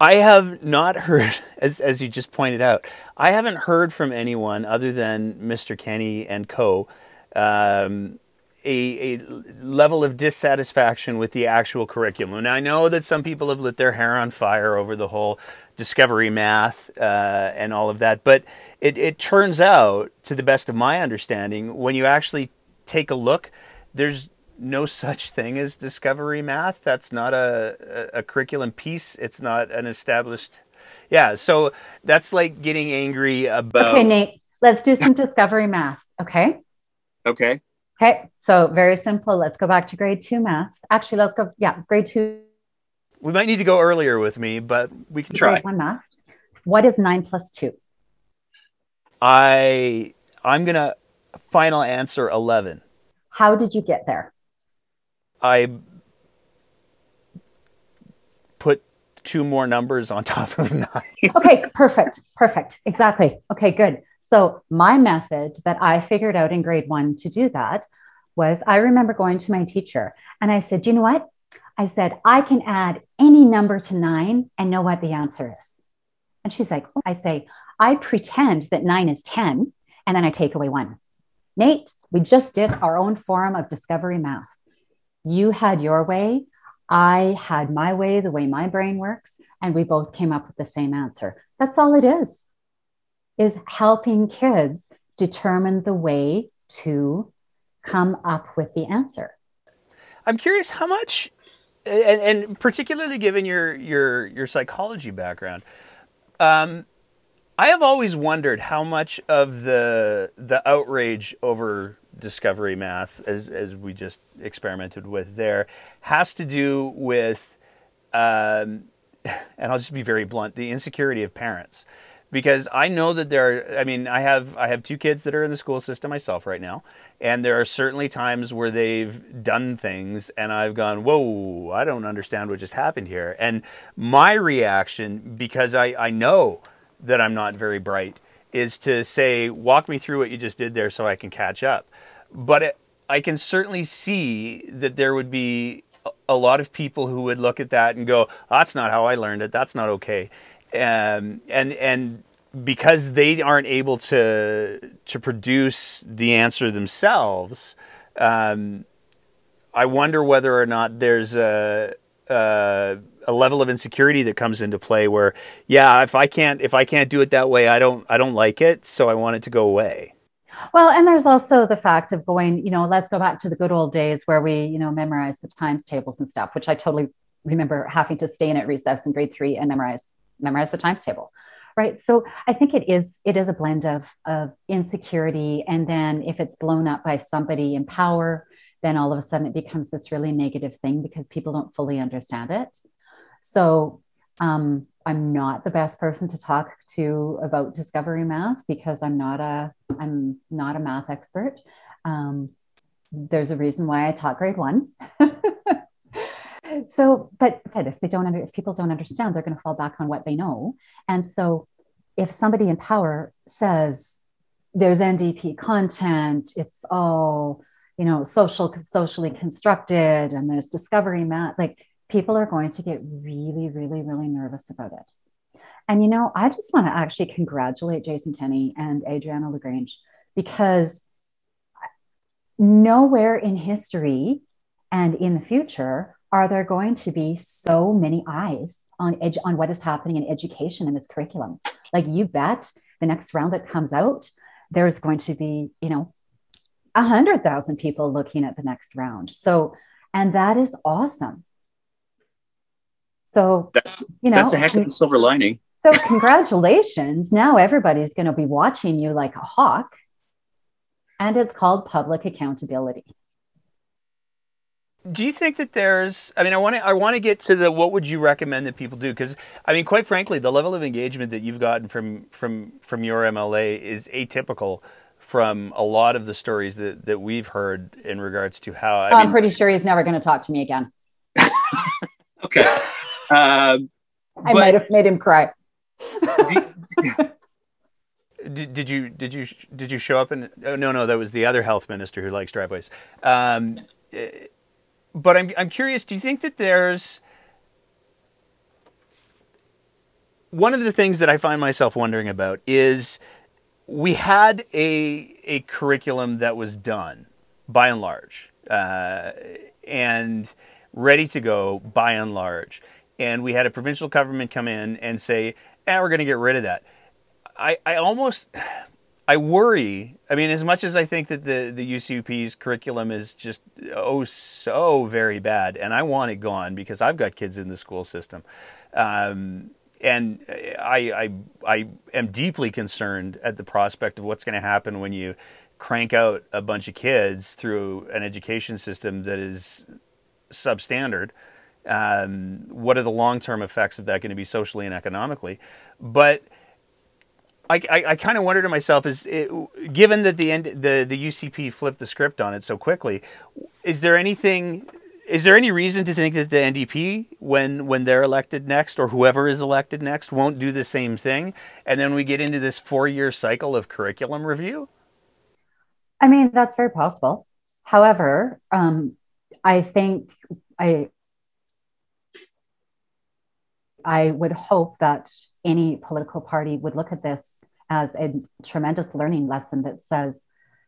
i have not [laughs] heard as, as you just pointed out i haven't heard from anyone other than mr Kenney and co um, a, a level of dissatisfaction with the actual curriculum. And I know that some people have lit their hair on fire over the whole discovery math uh, and all of that, but it, it turns out, to the best of my understanding, when you actually take a look, there's no [laughs] such thing as discovery math. That's not a, a, a curriculum piece. It's not an established. Yeah, so that's like getting angry about. Okay, Nate, let's do some discovery math. Okay. Okay. Okay, so very simple. Let's go back to grade two math. Actually, let's go, yeah, grade two. We might need to go earlier with me, but we can try. Grade one math. What is nine plus two? I I'm gonna final answer eleven. How did you get there? I put two more numbers on top of [laughs] nine. okay, perfect, perfect, exactly. Okay, good. So, my method that I figured out in grade one to do that was I remember going to my teacher and I said, you know what? I said, I can add any number to nine and know what the answer is. And she's like, oh. I say, I pretend that nine is 10 and then I take away one. Nate, We just did our own forum of discovery math. You had your way, I had my way, the way my brain works, and we both came up with the same answer. That's all it is. Is helping kids determine the way to come up with the answer. I'm curious how much and, and particularly given your your your psychology background, um, I have always wondered how much of the the outrage over discovery math, as as we just experimented with there, has to do with, um, [laughs] and I'll just be very blunt, the insecurity of parents, because I know that there. Are, I mean, I have I have two kids that are in the school system myself right now, and there are certainly times where they've done things, and I've gone, "Whoa, I don't understand what just happened here," and my reaction, because I I know that I'm not very bright is to say, walk me through what you just did there so I can catch up. But it, I can certainly see that there would be a lot of people who would look at that and go, that's not how I learned it. That's not okay. Um, and, and because they aren't able to, to produce the answer themselves, um, I wonder whether or not there's a, a a level of insecurity that comes into play where yeah if i can't if i can't do it that way i don't i don't like it so i want it to go away. Well and there's also the fact of going you know let's go back to the good old days where we you know memorize the times tables and stuff which i totally remember having to stay in at recess in grade three and memorize memorize the times table right so i think it is it is a blend of of insecurity and then if it's blown up by somebody in power then all of a sudden it becomes this really negative thing because people don't fully understand it so um, I'm not the best person to talk to about discovery math because I'm not a I'm not a math expert. Um, there's a reason why I taught grade one. [laughs] so, but but if they don't under, if people don't understand, they're going to fall back on what they know. And so, if somebody in power says there's NDP content, it's all you know social socially constructed, and there's discovery math, like people are going to get really, really, really nervous about it. And, you know, I just want to actually congratulate Jason Kenney and Adriana LaGrange because nowhere in history and in the future are there going to be so many eyes on edu- on what is happening in education in this curriculum. Like you bet the next round that comes out, there's going to be, you know, a hundred thousand people looking at the next round. So, and that is awesome. So that's you know that's a heck of a silver lining. So congratulations. now everybody's going to be watching you like a hawk. And it's called public accountability. Do you think that there's I mean I want to I want to get to the what would you recommend that people do cuz I mean quite frankly the level of engagement that you've gotten from from from your MLA is atypical from a lot of the stories that that we've heard in regards to how I am pretty sure he's never going to talk to me again. [laughs] okay. Um, I might have made him cry. [laughs] [laughs] did, did, you did you did you show up and oh, no no that was the other health minister who likes driveways. Um, but I'm I'm curious. Do you think that there's one of the things that I find myself wondering about is we had a a curriculum that was done by and large uh, and ready to go by and large and we had a provincial government come in and say, "Eh, we're going to get rid of that." I, I almost, I worry. I mean, as much as I think that the the UCP's curriculum is just oh so very bad, and I want it gone because I've got kids in the school system. Um, and I, I, I am deeply concerned at the prospect of what's going to happen when you crank out a bunch of kids through an education system that is substandard um, what are the long term effects of that going to be socially and economically? But I, I, I kind of wonder to myself is it, given that the, the the UCP flipped the script on it so quickly, is there anything? Is there any reason to think that the NDP, when when they're elected next, or whoever is elected next, won't do the same thing, and then we get into this four year cycle of curriculum review? I mean, that's very possible. However, um, I think I I would hope that any political party would look at this as a tremendous learning lesson that says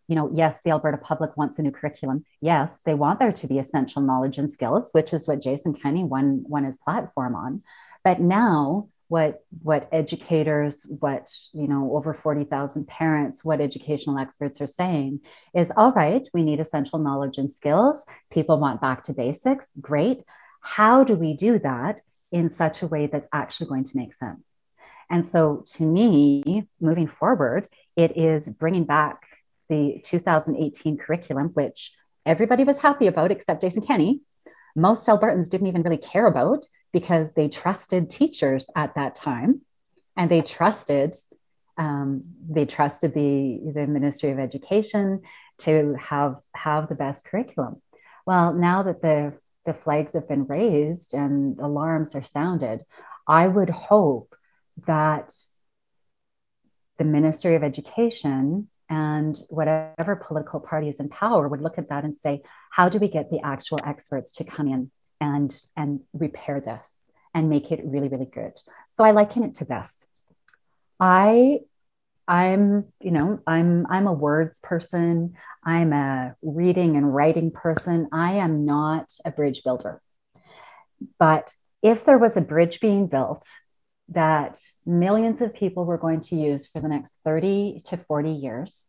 you know, yes, the Alberta public wants a new curriculum. Yes, they want there to be essential knowledge and skills, which is what Jason Kenney won, won his platform on. But now what what educators what you know over 40,000 parents what educational experts are saying is all right we need essential knowledge and skills people want back to basics great how do we do that in such a way that's actually going to make sense and so to me moving forward it is bringing back the 2018 curriculum which everybody was happy about except Jason Kenney. Most Albertans didn't even really care about because they trusted teachers at that time. And they trusted um, they trusted the, the ministry of education to have have the best curriculum. Well now that the the flags have been raised and alarms are sounded i would hope that the ministry of education and whatever political party is in power would look at that and say how do we get the actual experts to come in and and repair this and make it really really good? So i liken it to this. I i'm you know i'm i'm a words person. I'm a reading and writing person. I am not a bridge builder. But if there was a bridge being built that millions of people were going to use for the next 30 to 40 years.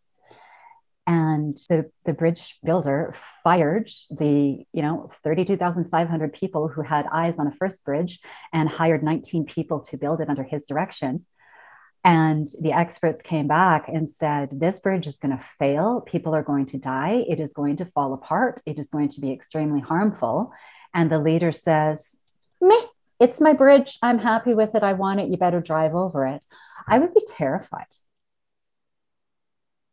And the, the bridge builder fired the you know 32500 people who had eyes on a first bridge and hired 19 people to build it under his direction. And the experts came back and said this bridge is going to fail. People are going to die. It is going to fall apart. It is going to be extremely harmful. And the leader says me it's my bridge. I'm happy with it. I want it. You better drive over it. I would be terrified.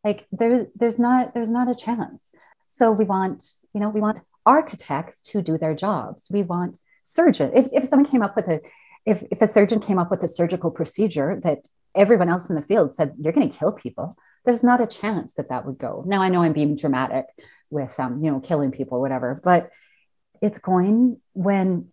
Like there's there's not there's not a chance. So we want you know we want architects to do their jobs. We want surgeon if, if someone came up with a if, if a surgeon came up with a surgical procedure that everyone else in the field said you're going to kill people there's not a chance that that would go. Now i know i'm being dramatic with um, you know killing people whatever but it's going when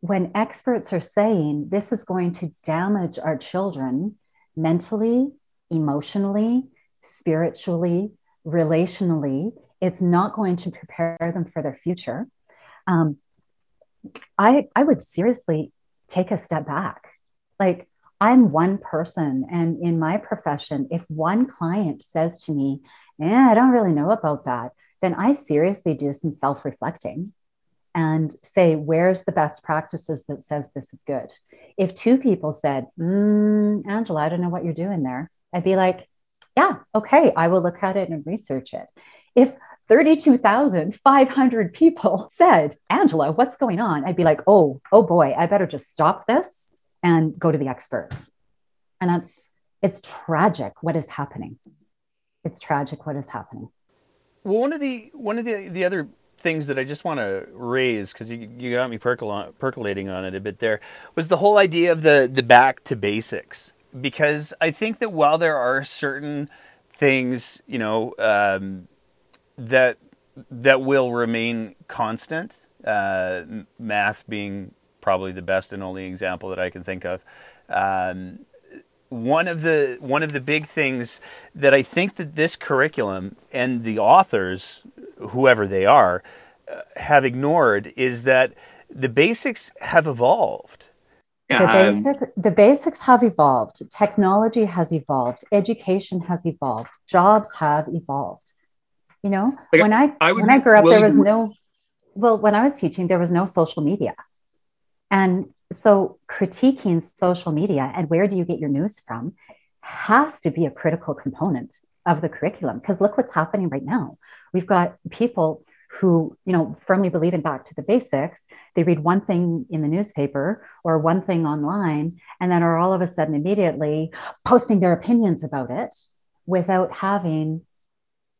when experts are saying this is going to damage our children mentally emotionally spiritually, relationally. It's not going to prepare them for their future. Um, I, I would seriously take a step back. Like, I'm one person, and in my profession, if one client says to me, "Yeah, I don't really know about that, then I seriously do some self reflecting and say, where's the best practices that says this is good? If two people said, mm, Angela, I don't know what you're doing there, I'd be like, yeah, okay, I will look at it and research it. If 32,500 people [laughs] said, Angela, what's going on? I'd be like, oh, oh boy, I better just stop this and go to the experts. And that's, it's tragic what is happening. It's tragic what is happening. Well, one of the, one of the, the other things that I just want to raise because you, you got me percol- percolating on it a bit there was the whole idea of the, the back to basics because I think that while there are certain things, you know, um, that that will remain constant, uh, math being probably the best and only example that I can think of. Um, one of the one of the big things that I think that this curriculum and the authors, whoever they are, uh, have ignored is that the basics have evolved the, basic, the basics have evolved. Technology has evolved. Education has evolved. Jobs have evolved. You know, like when I, I when I grew up, there was no. Well, when I was teaching, there was no social media, and so critiquing social media and where do you get your news from has to be a critical component of the curriculum. Because look what's happening right now. We've got people who you know firmly believe in back to the basics they read one thing in the newspaper or one thing online and then are all of a sudden immediately posting their opinions about it without having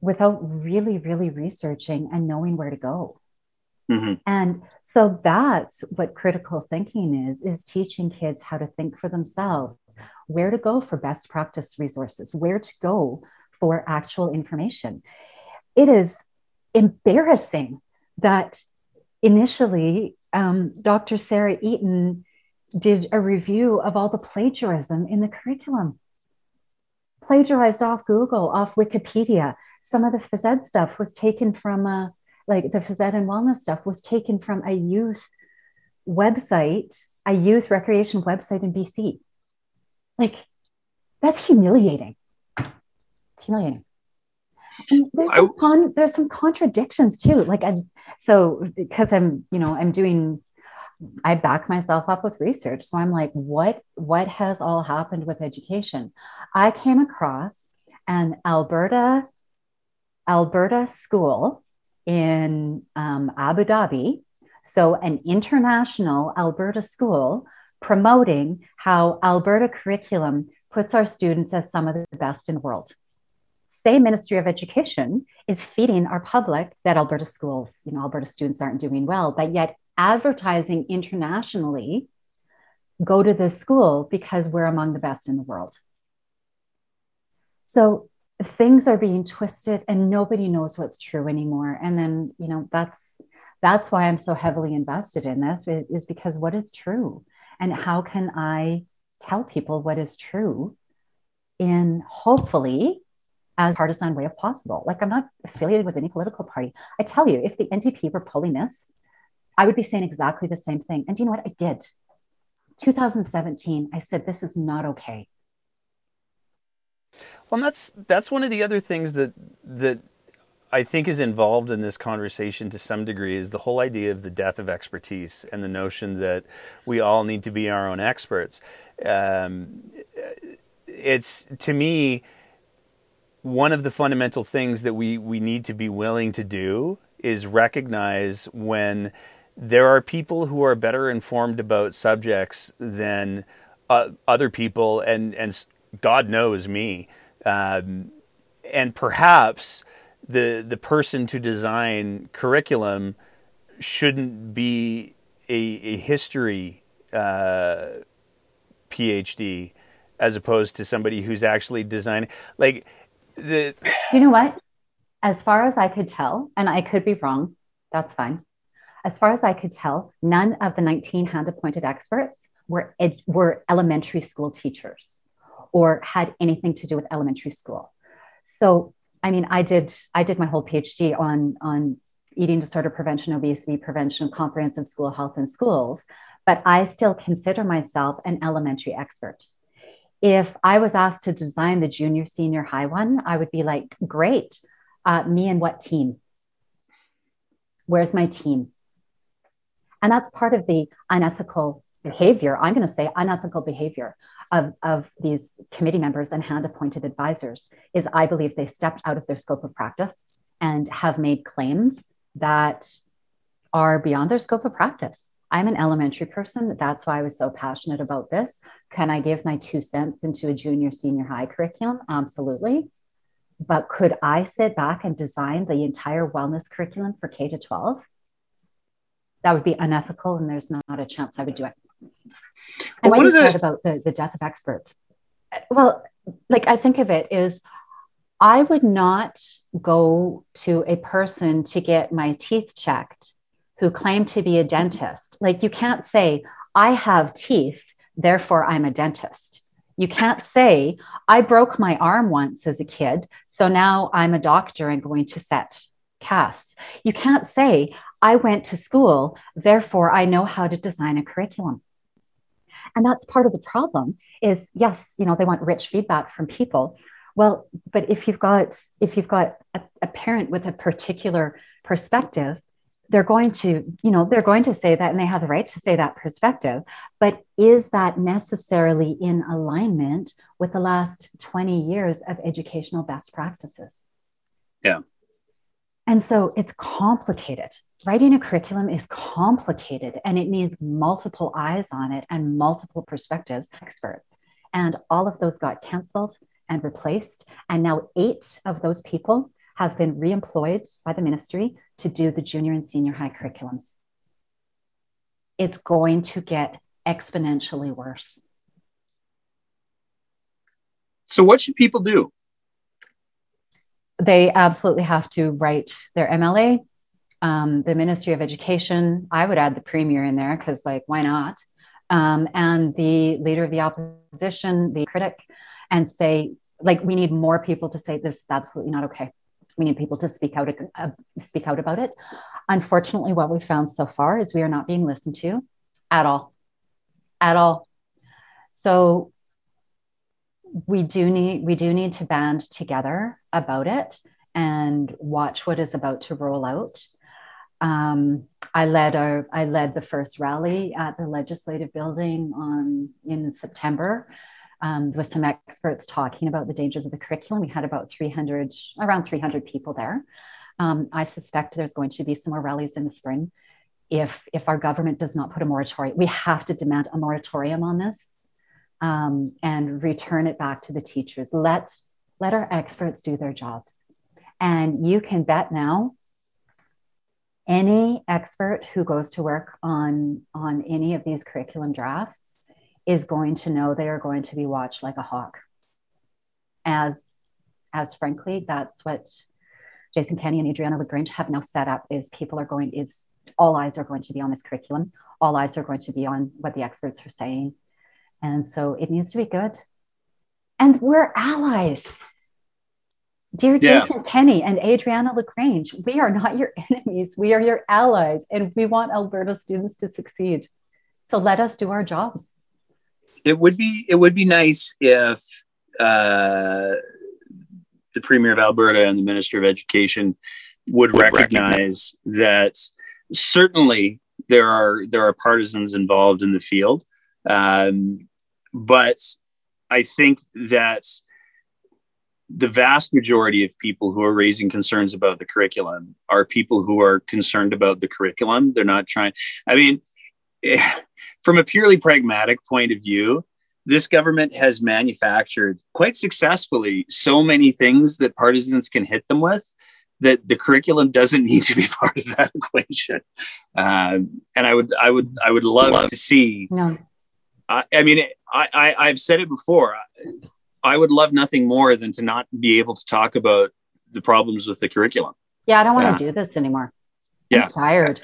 without really really researching and knowing where to go mm-hmm. and so that's what critical thinking is is teaching kids how to think for themselves where to go for best practice resources where to go for actual information it is embarrassing that initially um, Dr. Sarah Eaton did a review of all the plagiarism in the curriculum. plagiarized off Google, off Wikipedia. Some of the phys ed stuff was taken from a, like the phys ed and wellness stuff was taken from a youth website, a youth recreation website in BC. Like, that's humiliating. It's humiliating. And there's some, con- there's some contradictions too. Like, I, so because I'm, you know, I'm doing I back myself up with research. So I'm like, what what has all happened with education? I came across an Alberta Alberta school in um, Abu Dhabi, so an international Alberta school promoting how Alberta curriculum puts our students as some of the best in the world. Same Ministry of Education is feeding our public that Alberta schools, you know, Alberta students aren't doing well, but yet advertising internationally go to this school because we're among the best in the world. So things are being twisted and nobody knows what's true anymore. And then, you know, that's that's why I'm so heavily invested in this is because what is true and how can I tell people what is true in hopefully as partisan way of possible. Like I'm not affiliated with any political party. I tell you, if the NDP were pulling this, I would be saying exactly the same thing. And you know what? I did. 2017, I said, this is not okay. Well, that's that's one of the other things that that I think is involved in this conversation to some degree is the whole idea of the death of expertise and the notion that we all need to be our own experts. Um, it's to me one of the fundamental things that we we need to be willing to do is recognize when there are people who are better informed about subjects than uh, other people, and and God knows me, um, and perhaps the the person to design curriculum shouldn't be a, a history uh, PhD as opposed to somebody who's actually designing like the you know what as far as i could tell and i could be wrong that's fine as far as I could tell, none of the 19 hand appointed experts were, ed- were elementary school teachers or had anything to do with elementary school. So, I mean, I did I did my whole PhD on on eating disorder prevention, obesity prevention, comprehensive school health in schools, but I still consider myself an elementary expert. If I was asked to design the junior senior high one, I would be like, great. Uh, me and what team? Where's my team? And that's part of the unethical behavior, I'm going to say unethical behavior of, of these committee members and hand appointed advisors is I believe they stepped out of their scope of practice and have made claims that are beyond their scope of practice. I'm an elementary person. That's why I was so passionate about this. Can I give my two cents into a junior, senior high curriculum? Absolutely. But could I sit back and design the entire wellness curriculum for K to 12? that would be unethical and there's not a chance I would do it. And well, what you the... said about the, the death of experts. Well, like I think of it is I would not go to a person to get my teeth checked who claim to be a dentist. Like you can't say, I have teeth, therefore I'm a dentist. You can't say, I broke my arm once as a kid, so now I'm a doctor and going to set casts. You can't say, I went to school, therefore I know how to design a curriculum. And that's part of the problem is yes, you know, they want rich feedback from people. Well, but if you've got if you've got a, a parent with a particular perspective, they're going to, you know, they're going to say that and they have the right to say that perspective. But is that necessarily in alignment with the last 20 years of educational best practices? Yeah. And so it's complicated. Writing a curriculum is complicated and it needs multiple eyes on it and multiple perspectives, experts. And all of those got canceled and replaced. And now eight of those people have been reemployed by the ministry to do the junior and senior high curriculums. It's going to get exponentially worse. So, what should people do? they absolutely have to write their MLA. Um, the Ministry of Education, I would add the Premier in there because, like, why not? Um, and the leader of the opposition, the critic, and say, like we need more people to say this is absolutely not okay we need people to speak out uh, speak out about it. Unfortunately what we found so far is we are not being listened to at all at all. So we do need we do need to band together about it and watch what is about to roll out. Um, I led our I led the first rally at the legislative building on in September um, with some experts talking about the dangers of the curriculum. We had about 300, around 300 people there. Um, I suspect there's going to be some more rallies in the spring. If, if our government does not put a moratorium, we have to demand a moratorium on this um, and return it back to the teachers. Let, let our experts do their jobs. And you can bet now any expert who goes to work on, on any of these curriculum drafts is going to know they are going to be watched like a hawk. As, as frankly, that's what Jason Kenney and Adriana LaGrange have now set up is people are going, is all eyes are going to be on this curriculum. All eyes are going to be on what the experts are saying. And so it needs to be good. And we're allies. Dear yeah. Jason Kenney and Adriana LaGrange, we are not your [laughs] enemies. We are your allies, and we want Alberta students to succeed. So let us do our jobs it would be it would be nice if uh, the premier of Alberta and the minister of education would recognize that certainly there are there are partisans involved in the field, um, but I think that the vast majority of people who are raising concerns about the curriculum are people who are concerned about the curriculum. They're not trying. I mean, from a purely pragmatic point of view, this government has manufactured quite successfully so many things that partisans can hit them with that the curriculum doesn't need to be [laughs] part of that equation. Um, and I would, I would, I would love, love. to see. No. I, I mean, I, I, I've said it before. I would love nothing more than to not be able to talk about the problems with the curriculum. Yeah, I don't want to do this anymore. Yeah. I'm tired.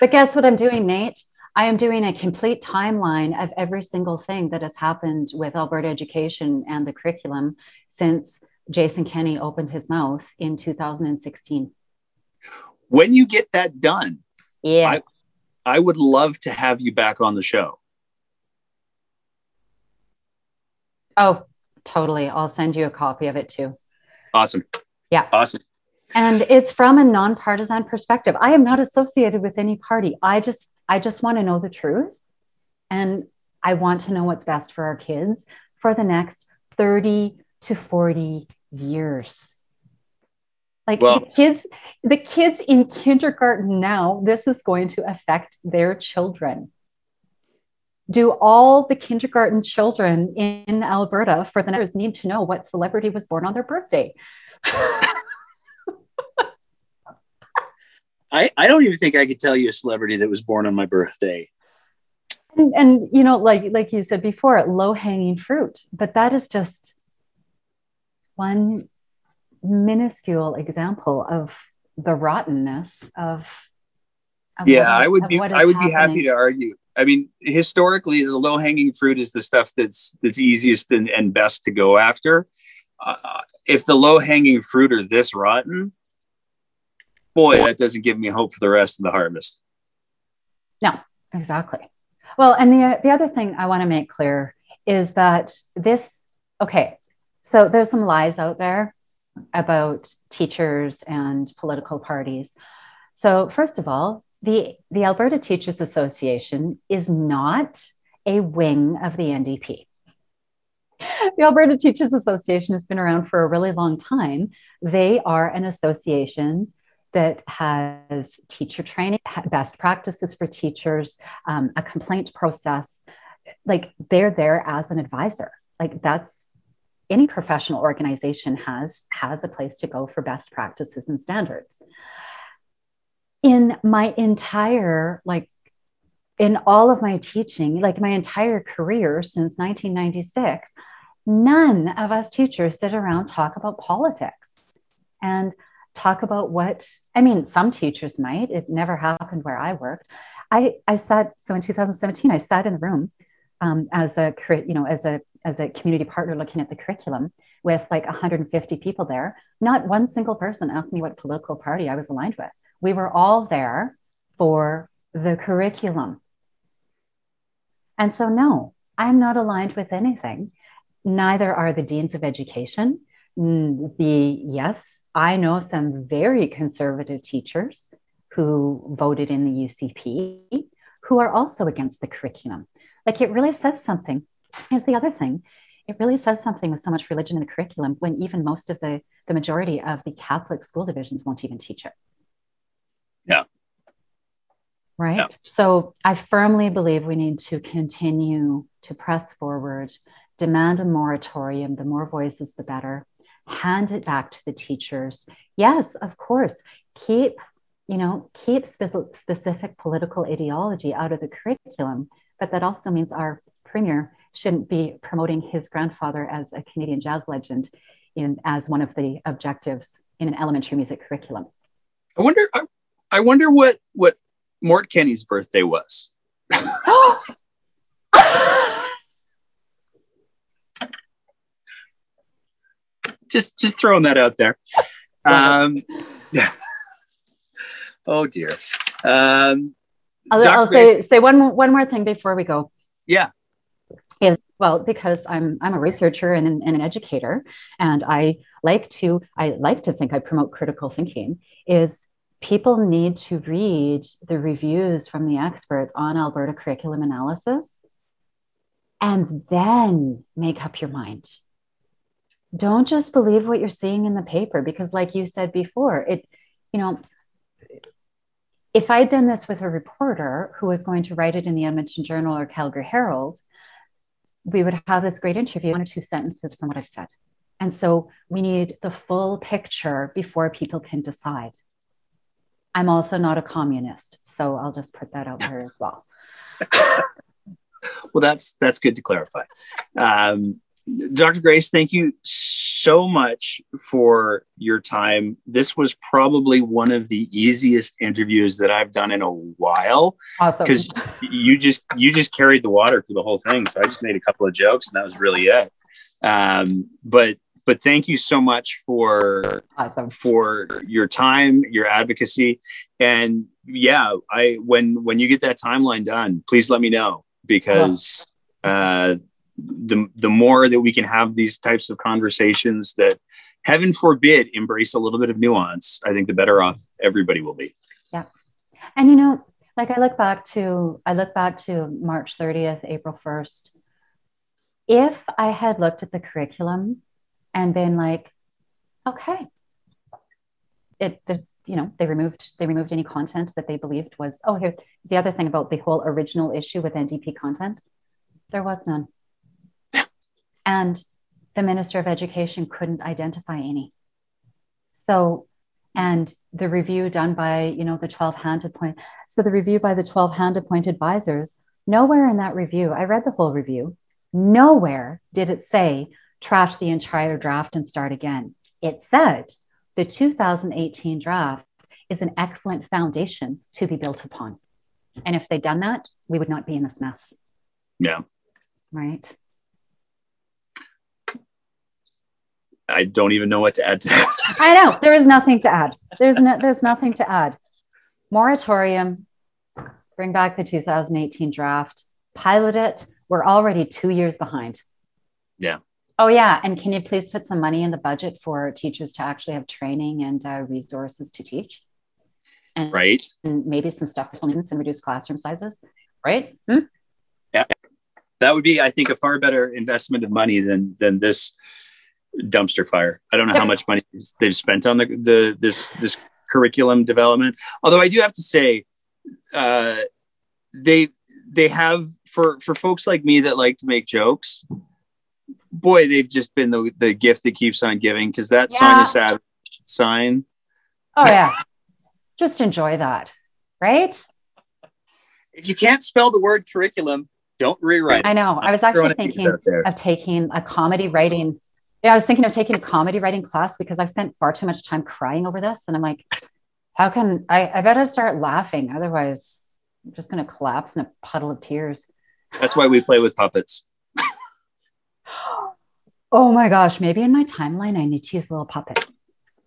But guess what I'm doing, Nate? I am doing a complete timeline of every single thing that has happened with Alberta education and the curriculum since Jason Kenney opened his mouth in 2016. When you get that done, yeah, I, I would love to have you back on the show. Oh, totally. I'll send you a copy of it too. Awesome. Yeah. Awesome. And it's from a nonpartisan perspective. I am not associated with any party. I just I just want to know the truth. And I want to know what's best for our kids for the next 30 to 40 years. Like well, the kids, the kids in kindergarten now, this is going to affect their children. Do all the kindergarten children in Alberta for the next need to know what celebrity was born on their birthday? [laughs] I, I don't even think I could tell you a celebrity that was born on my birthday. And, and you know, like like you said before, low hanging fruit, but that is just one minuscule example of the rottenness of, of yeah what, i would be i would happening. be happy to argue i mean historically the low hanging fruit is the stuff that's that's easiest and, and best to go after uh, if the low hanging fruit are this rotten boy, that doesn't give me hope for the rest of the harvest. No, exactly. Well, and the, the other thing I want to make clear is that this, okay, so there's some lies out there about teachers and political parties. So, first of all, the, the Alberta Teachers Association is not a wing of the NDP. The Alberta Teachers Association has been around for a really long time. They are an association that has teacher training, best practices for teachers, um, a complaint process. Like they're there as an advisor. Like that's any professional organization has has a place to go for best practices and standards. In my entire like in all of my teaching, like my entire career since 1996, none of us teachers sit around talk about politics. And talk about what i mean some teachers might. It never happened where i worked. I i sat so in 2017 i sat in the room um, as a you know as a as a community partner looking at the curriculum with like 150 people there. Not one single person asked me what political party i was aligned with. We were all there for the curriculum. And so no i'm not aligned with anything. Neither are the deans of education Mm, the yes i know some very conservative teachers who voted in the ucp who are also against the curriculum like it really says something. Is the other thing. It really says something with so much religion in the curriculum when even most of the the majority of the Catholic school divisions won't even teach it. Yeah. Right. Yeah. So I firmly believe we need to continue to press forward, demand a moratorium. The more voices, the better. Hand it back to the teachers. Yes, of course. Keep, you know, keep spe- specific political ideology out of the curriculum but that also means our premier shouldn't be promoting his grandfather as a Canadian jazz legend in as one of the objectives in an elementary music curriculum. I wonder. I, I wonder what what Mart Kenney's birthday was. [gasps] [laughs] just just throwing that out there. Um, yeah. [laughs] oh dear. Um, I'll, I'll say say one one more thing before we go. Yeah. Is well because I'm I'm a researcher and an, and an educator, and I like to I like to think I promote critical thinking. Is people need to read the reviews from the experts on Alberta curriculum analysis, and then make up your mind. Don't just believe what you're seeing in the paper because, like you said before, it you know if I'd done this with a reporter who was going to write it in the Edmonton Journal or Calgary Herald, we would have this great interview, one or two sentences from what I've said. And so we need the full picture before people can decide. I'm also not a communist, so I'll just put that out there as well. [laughs] well, that's that's good to clarify. Um, Dr. Grace, thank you so much for your time. This was probably one of the easiest interviews that I've done in a while. Awesome. Because you just you just carried the water through the whole thing. So I just made a couple of jokes and that was really it. Um, but but thank you so much for awesome. for your time, your advocacy, and yeah, I when when you get that timeline done, please let me know because. Uh, the the more that we can have these types of conversations that heaven forbid embrace a little bit of nuance i think the better off everybody will be. Yeah. And you know like i look back to i look back to march 30th april 1st if i had looked at the curriculum and been like okay it there's you know they removed they removed any content that they believed was oh here's the other thing about the whole original issue with ndp content there was none and the Minister of Education couldn't identify any. So, and the review done by, you know, the 12 hand appoint. So the review by the 12 hand appointed advisors, nowhere in that review, I read the whole review, nowhere did it say trash the entire draft and start again. It said the 2018 draft is an excellent foundation to be built upon. And if they'd done that, we would not be in this mess. Yeah. Right. I don't even know what to add to that. [laughs] I know there is nothing to add. There's no, there's nothing to add. Moratorium, bring back the 2018 draft, pilot it. We're already two years behind. Yeah. Oh yeah, and can you please put some money in the budget for teachers to actually have training and uh, resources to teach? And, right. And maybe some stuff for students and reduce classroom sizes. Right. Hmm? Yeah. That would be, I think, a far better investment of money than than this dumpster fire. I don't know how much money they've spent on the, the this this curriculum development. Although I do have to say, uh, they they have for for folks like me that like to make jokes. Boy, they've just been the the gift that keeps on giving because that yeah. Sonya Savage sign. Oh yeah, just enjoy that, right? If you can't spell the word curriculum, don't rewrite. I know. I was actually thinking of taking a comedy writing I was thinking of taking a comedy writing class because I spent far too much time crying over this. And I'm like, how can I, I better start laughing? Otherwise, I'm just going to collapse in a puddle of tears. That's why we play with puppets. [gasps] oh my gosh, maybe in my timeline I need to use little puppets.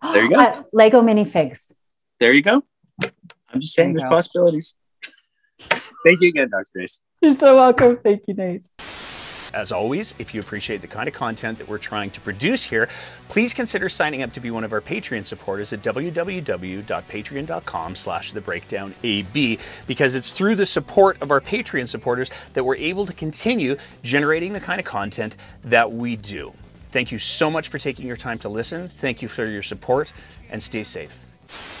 There you go. [gasps] Uh, Lego minifigs. There you go. I'm just saying There there's go. possibilities. Thank you again, Dr. Grace. You're so welcome. Thank you, Nate. As always, if you appreciate the kind of content that we're trying to produce here, please consider signing up to be one of our Patreon supporters at www.patreon.com slash the breakdown because it's through the support of our Patreon supporters that we're able to continue generating the kind of content that we do. Thank you so much for taking your time to listen. Thank you for your support and stay safe.